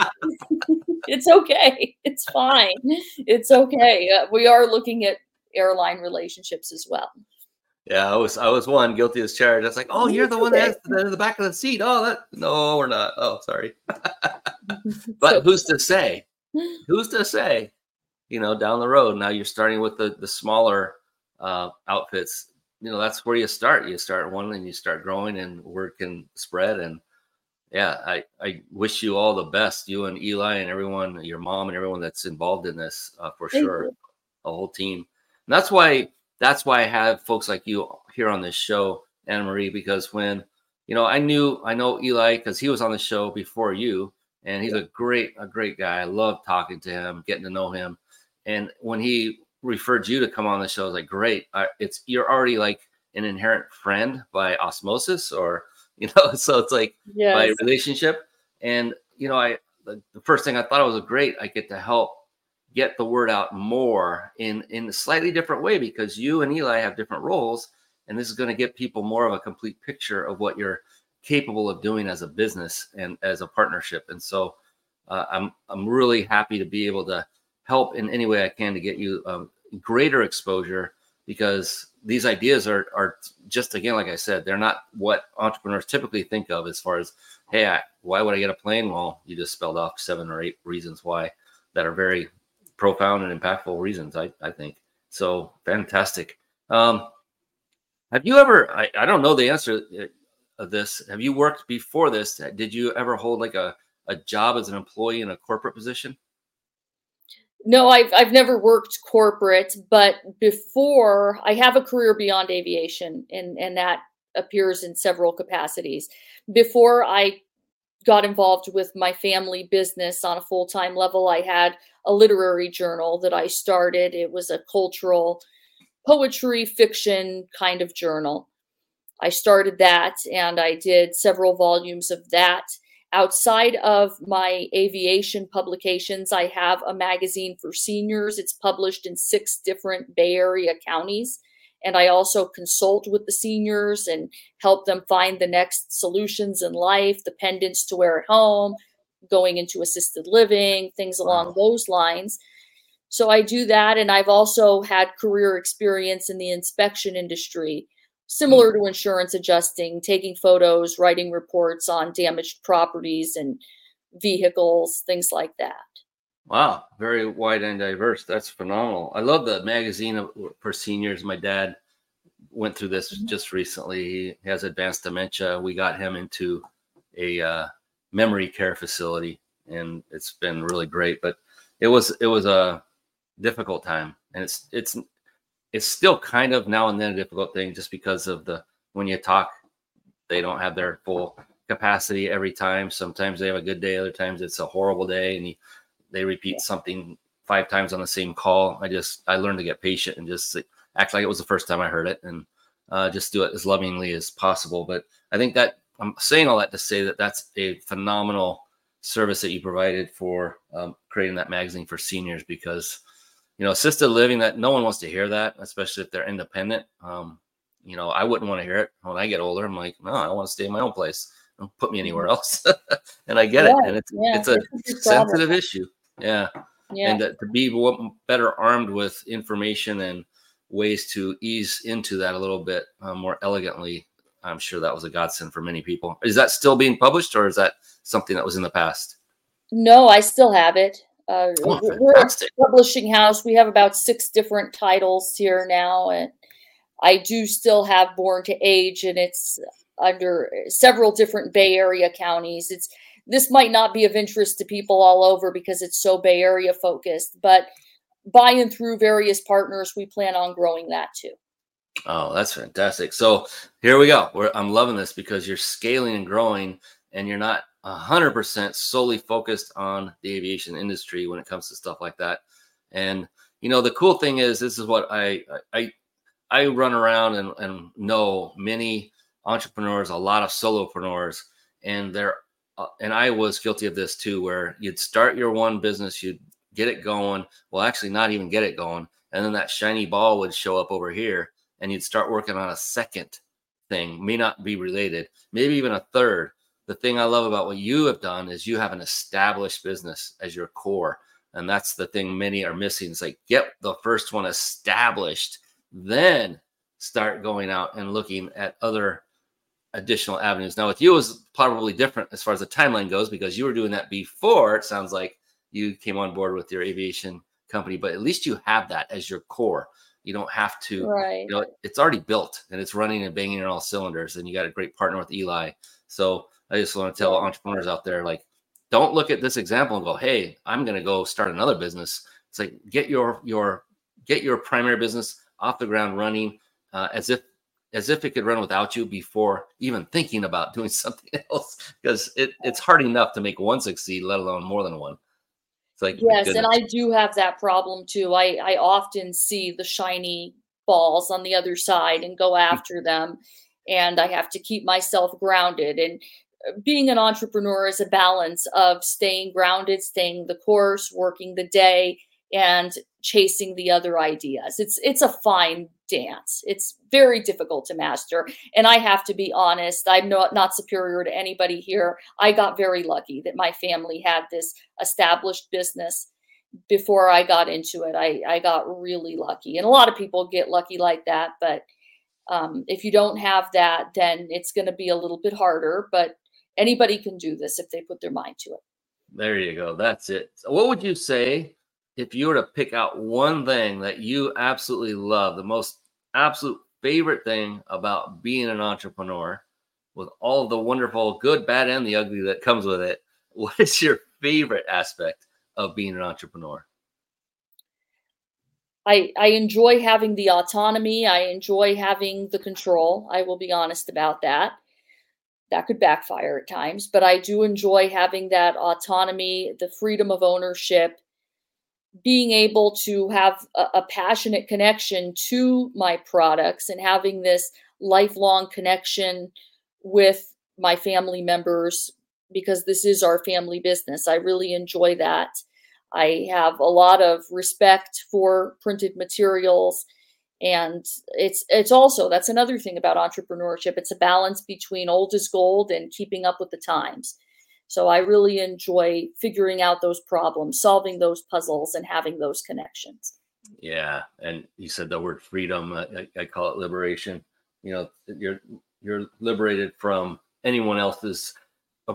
it's okay. It's fine. It's okay. Uh, we are looking at airline relationships as well. Yeah, I was I was one guilty as charged. It's like, oh, you're the one that's in the back of the seat. Oh, that no, we're not. Oh, sorry. but who's to say? Who's to say? You know, down the road. Now you're starting with the the smaller uh, outfits. You know, that's where you start. You start one and you start growing, and word can spread. And yeah, I I wish you all the best, you and Eli and everyone, your mom and everyone that's involved in this uh, for Thank sure. You. A whole team. And that's why that's why I have folks like you here on this show, Annamarie, because when you know I knew I know Eli because he was on the show before you, and he's a great a great guy. I love talking to him, getting to know him, and when he referred you to come on the show, I was like, great. I, it's you're already like an inherent friend by osmosis, or you know, so it's like yes. by relationship. And you know, I the, the first thing I thought was great. I get to help get the word out more in in a slightly different way because you and Eli have different roles and this is going to get people more of a complete picture of what you're capable of doing as a business and as a partnership. And so uh, I'm I'm really happy to be able to help in any way I can to get you um, greater exposure because these ideas are are just again like I said they're not what entrepreneurs typically think of as far as hey I, why would I get a plane? Well you just spelled off seven or eight reasons why that are very profound and impactful reasons I, I think. So fantastic. Um, have you ever I, I don't know the answer uh, of this. Have you worked before this? Did you ever hold like a, a job as an employee in a corporate position? No, I've I've never worked corporate, but before I have a career beyond aviation, and and that appears in several capacities. Before I got involved with my family business on a full time level, I had a literary journal that I started. It was a cultural poetry fiction kind of journal. I started that, and I did several volumes of that Outside of my aviation publications, I have a magazine for seniors. It's published in six different Bay Area counties. And I also consult with the seniors and help them find the next solutions in life, the pendants to wear at home, going into assisted living, things along those lines. So I do that. And I've also had career experience in the inspection industry similar mm. to insurance adjusting, taking photos, writing reports on damaged properties and vehicles, things like that. Wow, very wide and diverse. That's phenomenal. I love the magazine for seniors. My dad went through this mm-hmm. just recently. He has advanced dementia. We got him into a uh, memory care facility, and it's been really great. But it was it was a difficult time, and it's it's it's still kind of now and then a difficult thing just because of the when you talk, they don't have their full capacity every time. Sometimes they have a good day, other times it's a horrible day, and you, they repeat something five times on the same call. I just I learned to get patient and just act like it was the first time I heard it, and uh, just do it as lovingly as possible. But I think that I'm saying all that to say that that's a phenomenal service that you provided for um, creating that magazine for seniors because you know, assisted living that no one wants to hear that, especially if they're independent. Um, you know, I wouldn't want to hear it when I get older. I'm like, no, I want to stay in my own place. Don't put me anywhere mm-hmm. else. and I get yeah, it. And it's yeah, it's a sensitive issue. Yeah. Yeah. And to, to be better armed with information and ways to ease into that a little bit uh, more elegantly, I'm sure that was a godsend for many people. Is that still being published or is that something that was in the past? No, I still have it. Uh, oh, we're a publishing house. We have about six different titles here now, and I do still have Born to Age, and it's under several different Bay Area counties. It's this might not be of interest to people all over because it's so Bay Area focused, but by and through various partners, we plan on growing that too. Oh, that's fantastic. So here we go. We're, I'm loving this because you're scaling and growing and you're not 100% solely focused on the aviation industry when it comes to stuff like that. And you know, the cool thing is, this is what I I I run around and, and know many entrepreneurs, a lot of solopreneurs, and they're Uh, and I was guilty of this too, where you'd start your one business, you'd get it going. Well, actually, not even get it going, and then that shiny ball would show up over here, and you'd start working on a second thing, may not be related, maybe even a third the thing I love about what you have done is you have an established business as your core. And that's the thing many are missing. It's like get the first one established, then start going out and looking at other additional avenues. Now, with you, is probably different as far as the timeline goes because you were doing that before. It sounds like you came on board with your aviation company, but at least you have that as your core. You don't have to, right. you know, it's already built and it's running and banging on all cylinders. And you got a great partner with Eli. So I just want to tell entrepreneurs out there, like, don't look at this example and go, "Hey, I'm going to go start another business." It's like get your your get your primary business off the ground running uh, as if as if it could run without you before even thinking about doing something else because it, it's hard enough to make one succeed let alone more than one. It's like yes and i do have that problem too. I i often see the shiny balls on the other side and go mm. after them and i have to keep myself grounded and uh, being an entrepreneur is a balance of staying grounded, staying the course, working the day, and chasing the other ideas. It's it's a fine dance. It's very difficult to master. And I have to be honest, I'm not, not superior to anybody here. I got very lucky that my family had this established business before I got into it. I, I got really lucky. And a lot of people get lucky like that. But um, if you don't have that, then it's going to be a little bit harder. But anybody can do this if they put their mind to it. There you go. That's it. What would you say if you were to pick out one thing that you absolutely love, the most absolute favorite thing about being an entrepreneur with all the wonderful good, bad, and the ugly that comes with it, what is your favorite aspect of being an entrepreneur? I, I enjoy having the autonomy. I enjoy having the control. I will be honest about that. That could backfire at times, but I do enjoy having that autonomy, the freedom of ownership, being able to have a, a, passionate connection to my products and having this lifelong connection with my family members because this is our family business. I really enjoy that. I have a lot of respect for printed materials and it's it's also that's another thing about entrepreneurship. It's a balance between old is gold and keeping up with the times. So I really enjoy figuring out those problems, solving those puzzles, and having those connections. Yeah, and you said the word freedom. I, I call it liberation. You know, you're you're liberated from anyone else's uh,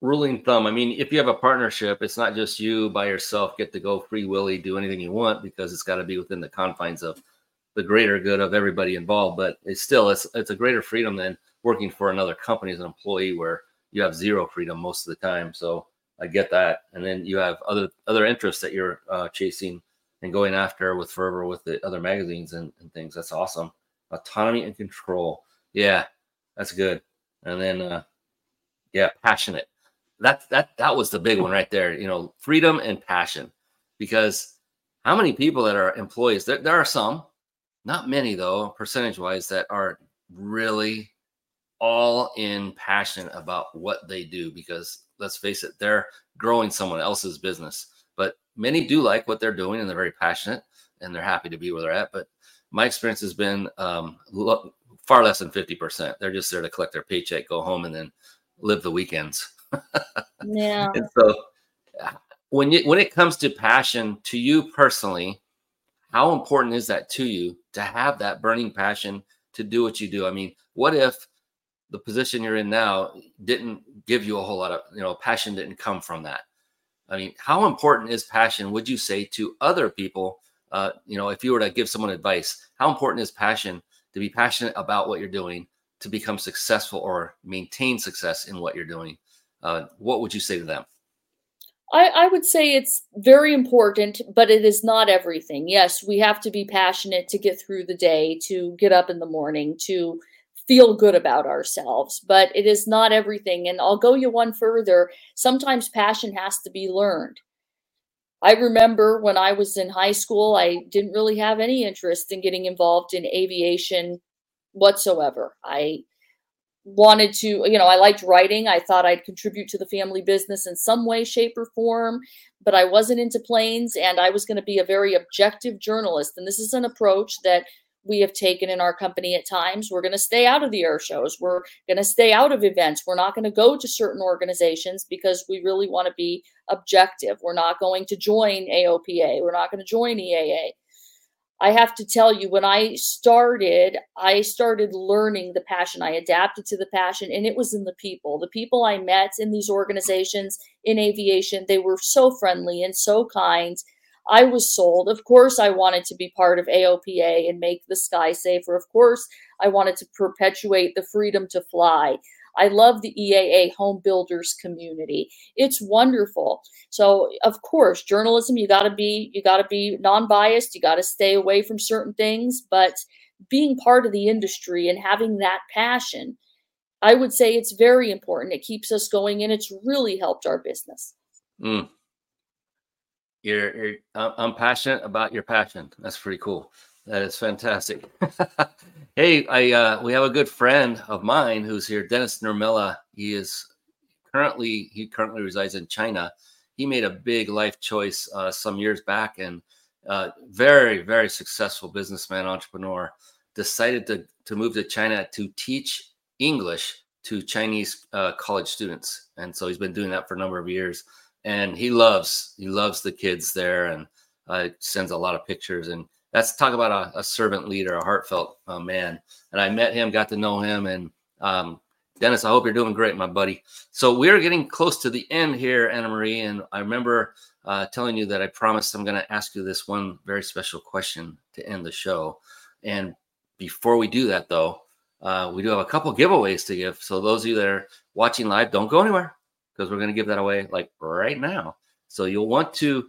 ruling thumb. I mean, if you have a partnership, it's not just you by yourself get to go free willy, do anything you want because it's got to be within the confines of the greater good of everybody involved. But it's still it's it's a greater freedom than working for another company as an employee where you have zero freedom most of the time. So I get that. And then you have other other interests that you're uh, chasing and going after with fervor with the other magazines and, and things. That's awesome. Autonomy and control. Yeah, that's good. And then uh, yeah, passionate. That that that was the big one right there. You know, freedom and passion. Because how many people that are employees? There, there are some, not many though, percentage wise, that are really all in passion about what they do because let's face it, they're growing someone else's business. But many do like what they're doing and they're very passionate and they're happy to be where they're at. But my experience has been um, lo- far less than 50%. They're just there to collect their paycheck, go home, and then live the weekends. yeah. And so when you when it comes to passion to you personally, how important is that to you to have that burning passion to do what you do? I mean, what if the position you're in now didn't give you a whole lot of you know passion didn't come from that. I mean how important is passion would you say to other people? Uh, you know if you were to give someone advice how important is passion to be passionate about what you're doing to become successful or maintain success in what you're doing? Uh, what would you say to them? I, I would say it's very important, but it is not everything. Yes, we have to be passionate to get through the day, to get up in the morning, to feel good about ourselves, but it is not everything. And I'll go you one further. Sometimes passion has to be learned. I remember when I was in high school, I didn't really have any interest in getting involved in aviation whatsoever. I wanted to, you know, I liked writing. I thought I'd contribute to the family business in some way, shape, or form, but I wasn't into planes and I was going to be a very objective journalist. And this is an approach that we have taken in our company at times. We're going to stay out of the air shows. We're going to stay out of events. We're not going to go to certain organizations because we really want to be objective. We're not going to join AOPA. We're not going to join EAA. I have to tell you, when I started, I started learning the passion. I adapted to the passion, and it was in the people. The people I met in these organizations in aviation, they were so friendly and so kind I was sold. Of course, I wanted to be part of AOPA and make the sky safer. Of course, I wanted to perpetuate the freedom to fly. I love the EAA home builders community. It's wonderful. So, of course, journalism you got to be you got to be non-biased, you got to stay away from certain things, but being part of the industry and having that passion, I would say it's very important. It keeps us going and it's really helped our business. Mm, you're, you're I'm passionate about your passion. That's pretty cool. That is fantastic. hey, I uh, we have a good friend of mine who's here, Dennis Nurmela. He is currently he currently resides in China. He made a big life choice uh, some years back, and uh, very very successful businessman entrepreneur. decided to, to move to China to teach English to Chinese uh, college students. And so he's been doing that for a number of years. And he loves, he loves the kids there and uh, sends a lot of pictures. And that's talk about a, a servant leader, a heartfelt uh, man. And I met him, got to know him. And um, Dennis, I hope you're doing great, my buddy. So we're getting close to the end here, Annamarie. And I remember uh, telling you that I promised I'm going to ask you this one very special question to end the show. And before we do that, though, uh, we do have a couple giveaways to give. So those of you that are watching live, don't go anywhere because we're going to give that away like right now. So you'll want to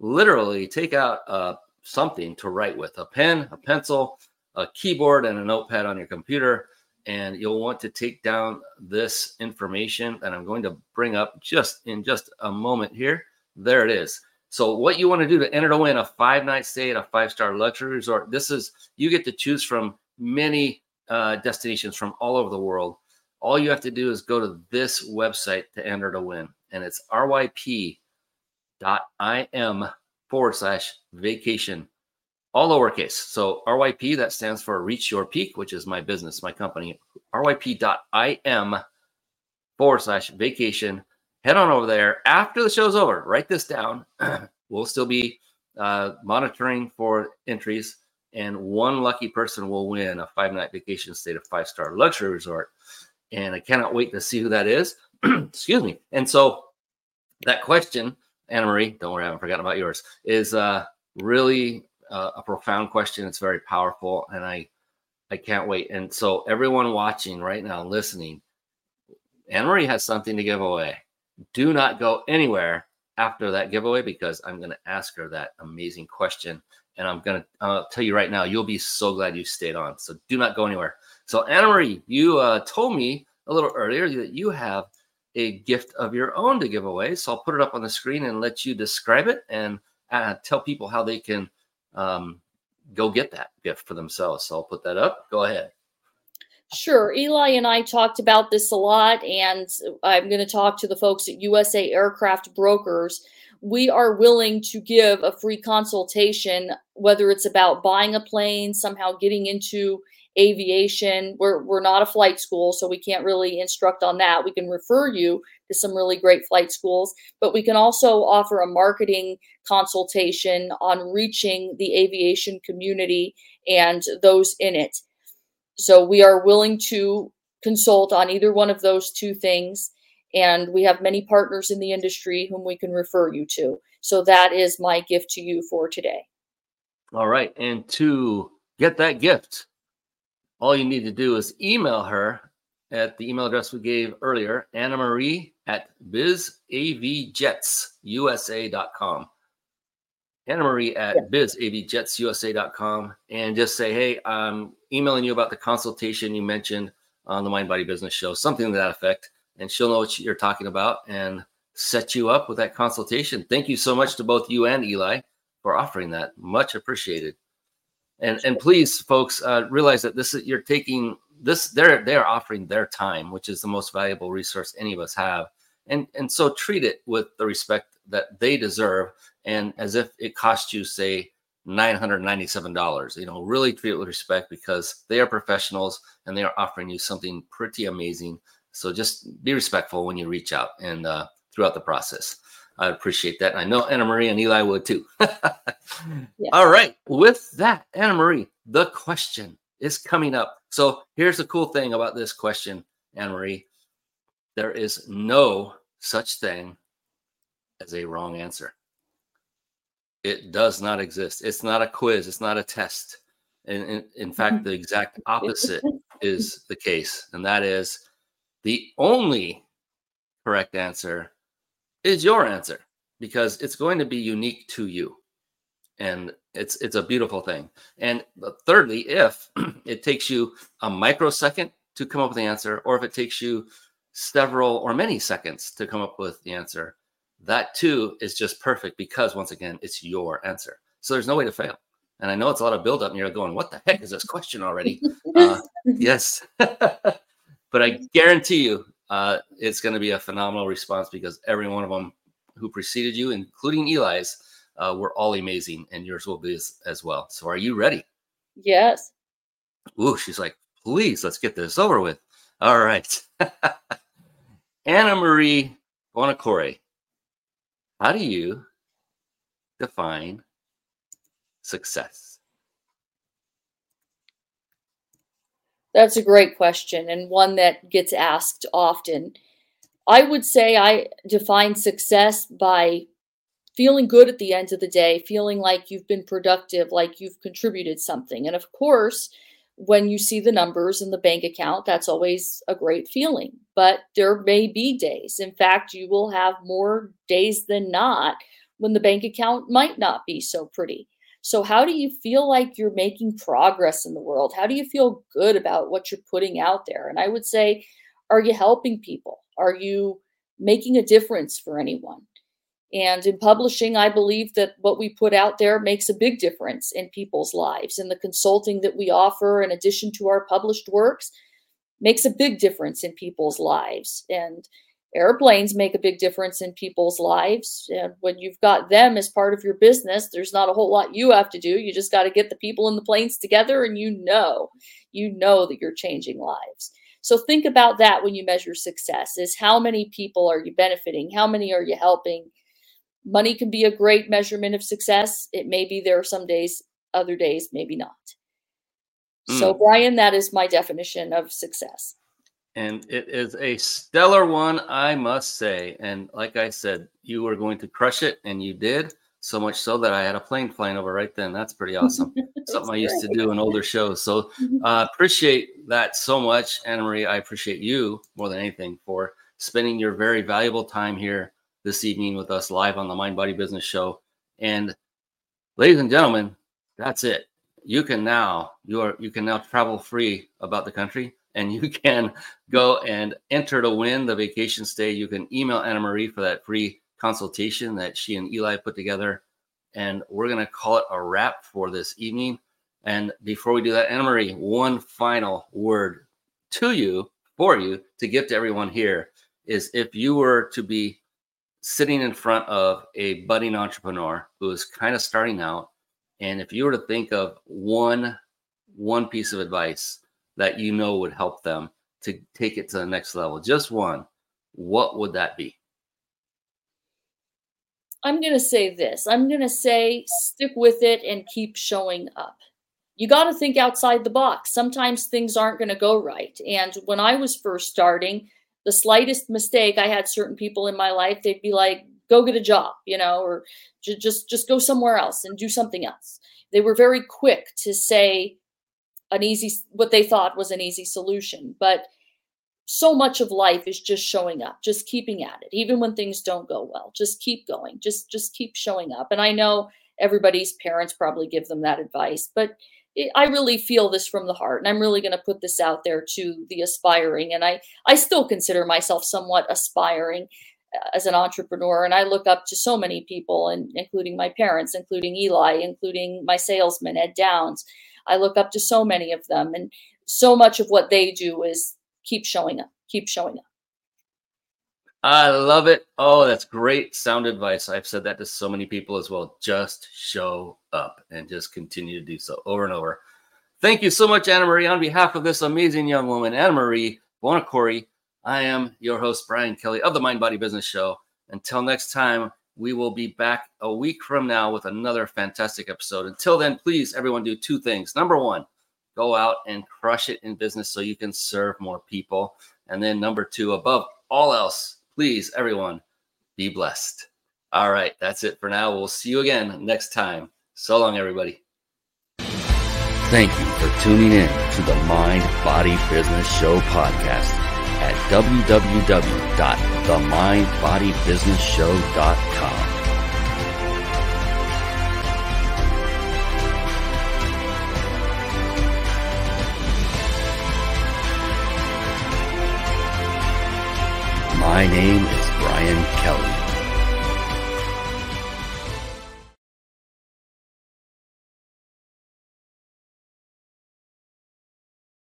literally take out uh, something to write with a pen, a pencil, a keyboard, and a notepad on your computer. And you'll want to take down this information that I'm going to bring up just in just a moment here. There it is. So what you want to do to enter to win a five night stay at a five star luxury resort, this is you get to choose from many uh, destinations from all over the world. All you have to do is go to this website to enter to win, and it's ryp.im forward slash vacation, all lowercase. So RYP, that stands for Reach Your Peak, which is my business, my company. RYP.im forward slash vacation head on over there after the show's over. Write this down. we'll still be uh, monitoring for entries, and one lucky person will win a five night vacation stay at a five star luxury resort. And I cannot wait to see who that is. Excuse me. And so that question, Annamarie, don't worry, I haven't forgotten about yours, is uh, really uh, a profound question. It's very powerful, and I I can't wait. And so everyone watching right now, listening, Annamarie has something to give away do not go anywhere after that giveaway because I'm going to ask her that amazing question. And I'm going to uh, tell you right now, you'll be so glad you stayed on. So do not go anywhere. So, Annamarie, you uh, told me a little earlier that you have a gift of your own to give away. So I'll put it up on the screen and let you describe it and uh, tell people how they can um, go get that gift for themselves. So I'll put that up. Go ahead. Sure. Eli and I talked about this a lot, and I'm going to talk to the folks at USA Aircraft Brokers. We are willing to give a free consultation, whether it's about buying a plane, somehow getting into aviation. We're, we're not a flight school, so we can't really instruct on that. We can refer you to some really great flight schools, but we can also offer a marketing consultation on reaching the aviation community and those in it. So we are willing to consult on either one of those two things. And we have many partners in the industry whom we can refer you to. So that is my gift to you for today. All right. And to get that gift, all you need to do is email her at the email address we gave earlier, Annamarie at bizavjetsusa.com. Annamarie at yeah. bizavjetsusa.com and just say, hey, I'm emailing you about the consultation you mentioned on the Mind Body Business Show, something to that effect. And she'll know what you're talking about and set you up with that consultation. Thank you so much to both you and Eli for offering that. Much appreciated. And and please, folks, uh, realize that this is you're taking this. They're they're offering their time, which is the most valuable resource any of us have, and and so treat it with the respect that they deserve and as if it cost you, say, $997. You know, really treat it with respect because they are professionals and they are offering you something pretty amazing. So just be respectful when you reach out and uh, throughout the process. I appreciate that. I know Annamarie and Eli would too. yeah. All right. With that, Annamarie, the question is coming up. So here's the cool thing about this question, Annamarie. There is no such thing as a wrong answer. It does not exist. It's not a quiz. It's not a test. And in, in fact, mm-hmm. the exact opposite is the case. And that is the only correct answer is your answer because it's going to be unique to you. And it's it's a beautiful thing. And thirdly, if it takes you a microsecond to come up with the answer, or if it takes you several or many seconds to come up with the answer, that too is just perfect because once again, it's your answer. So there's no way to fail. And I know it's a lot of buildup, and you're going, "What the heck is this question already?" Uh, yes, but I guarantee you, uh, it's going to be a phenomenal response because every one of them who preceded you, including Eli's, uh, were all amazing, and yours will be as, as well. So, are you ready? Yes. Ooh, she's like, please, let's get this over with. All right. Anna Marie Bonacore, how do you define success? That's a great question and one that gets asked often. I would say I define success by feeling good at the end of the day, feeling like you've been productive, like you've contributed something. And of course, when you see the numbers in the bank account, that's always a great feeling. But there may be days, in fact, you will have more days than not when the bank account might not be so pretty. So, how do you feel like you're making progress in the world? How do you feel good about what you're putting out there? And I would say, are you helping people? Are you making a difference for anyone? And in publishing, I believe that what we put out there makes a big difference in people's lives. And the consulting that we offer, in addition to our published works, makes a big difference in people's lives. And airplanes make a big difference in people's lives. And when you've got them as part of your business, there's not a whole lot you have to do. You just got to get the people in the planes together, and you know, you know that you're changing lives. So think about that when you measure success is how many people are you benefiting? How many are you helping? money can be a great measurement of success. It may be there some days, other days, maybe not. Mm. So, hmm. Brian, that is my definition of success. And it is a stellar one, I must say. And like I said, you were going to crush it, and you did. So much so that I had a plane flying over right then. That's pretty awesome. Something I used to do in older shows. So uh, appreciate that so much, Annamarie. I appreciate you more than anything for spending your very valuable time here this evening with us live on the Mind Body Business Show. And ladies and gentlemen, that's it. You can now you are you can now travel free about the country and you can go and enter to win the vacation stay. You can email Annamarie for that free consultation that she and Eli put together. And we're going to call it a wrap for this evening. And before we do that, Annamarie, one final word to you, for you, to give to everyone here is if you were to be sitting in front of a budding entrepreneur who is kind of starting out and if you were to think of one one piece of advice that you know would help them to take it to the next level. Just one what would that be? I'm going to say this. I'm going to say stick with it and keep showing up. You got to think outside the box. Sometimes things aren't going to go right. And when i was first starting the slightest mistake, I had certain people in my life, they'd be like, go get a job, you know, or just just go somewhere else and do something else. They were very quick to say an easy what they thought was an easy solution, but so much of life is just showing up, just keeping at it, even when things don't go well. Just keep going. Just just keep showing up. And I know everybody's parents probably give them that advice, but I really feel this from the heart, and I'm really going to put this out there to the aspiring. And I, I still consider myself somewhat aspiring uh, as an entrepreneur, and I look up to so many people, and including my parents, including Eli, including my salesman Ed Downs. I look up to so many of them, and so much of what they do is keep showing up, keep showing up. I love it. Oh, that's great sound advice. I've said that to so many people as well. Just show up and just continue to do so over and over. Thank you so much, Annamarie. On behalf of this amazing young woman, Anna Marie Bonacore, I am your host, Brian Kelly of the Mind Body Business Show. Until next time, we will be back a week from now with another fantastic episode. Until then, please, everyone, do two things. Number one, go out and crush it in business so you can serve more people. And then number two, above all else, please, everyone, be blessed. All right, that's it for now. We'll see you again next time. So long, everybody. Thank you for tuning in to the Mind Body Business Show podcast at www.themindbodybusinessshow.com. My name is Brian Kelly.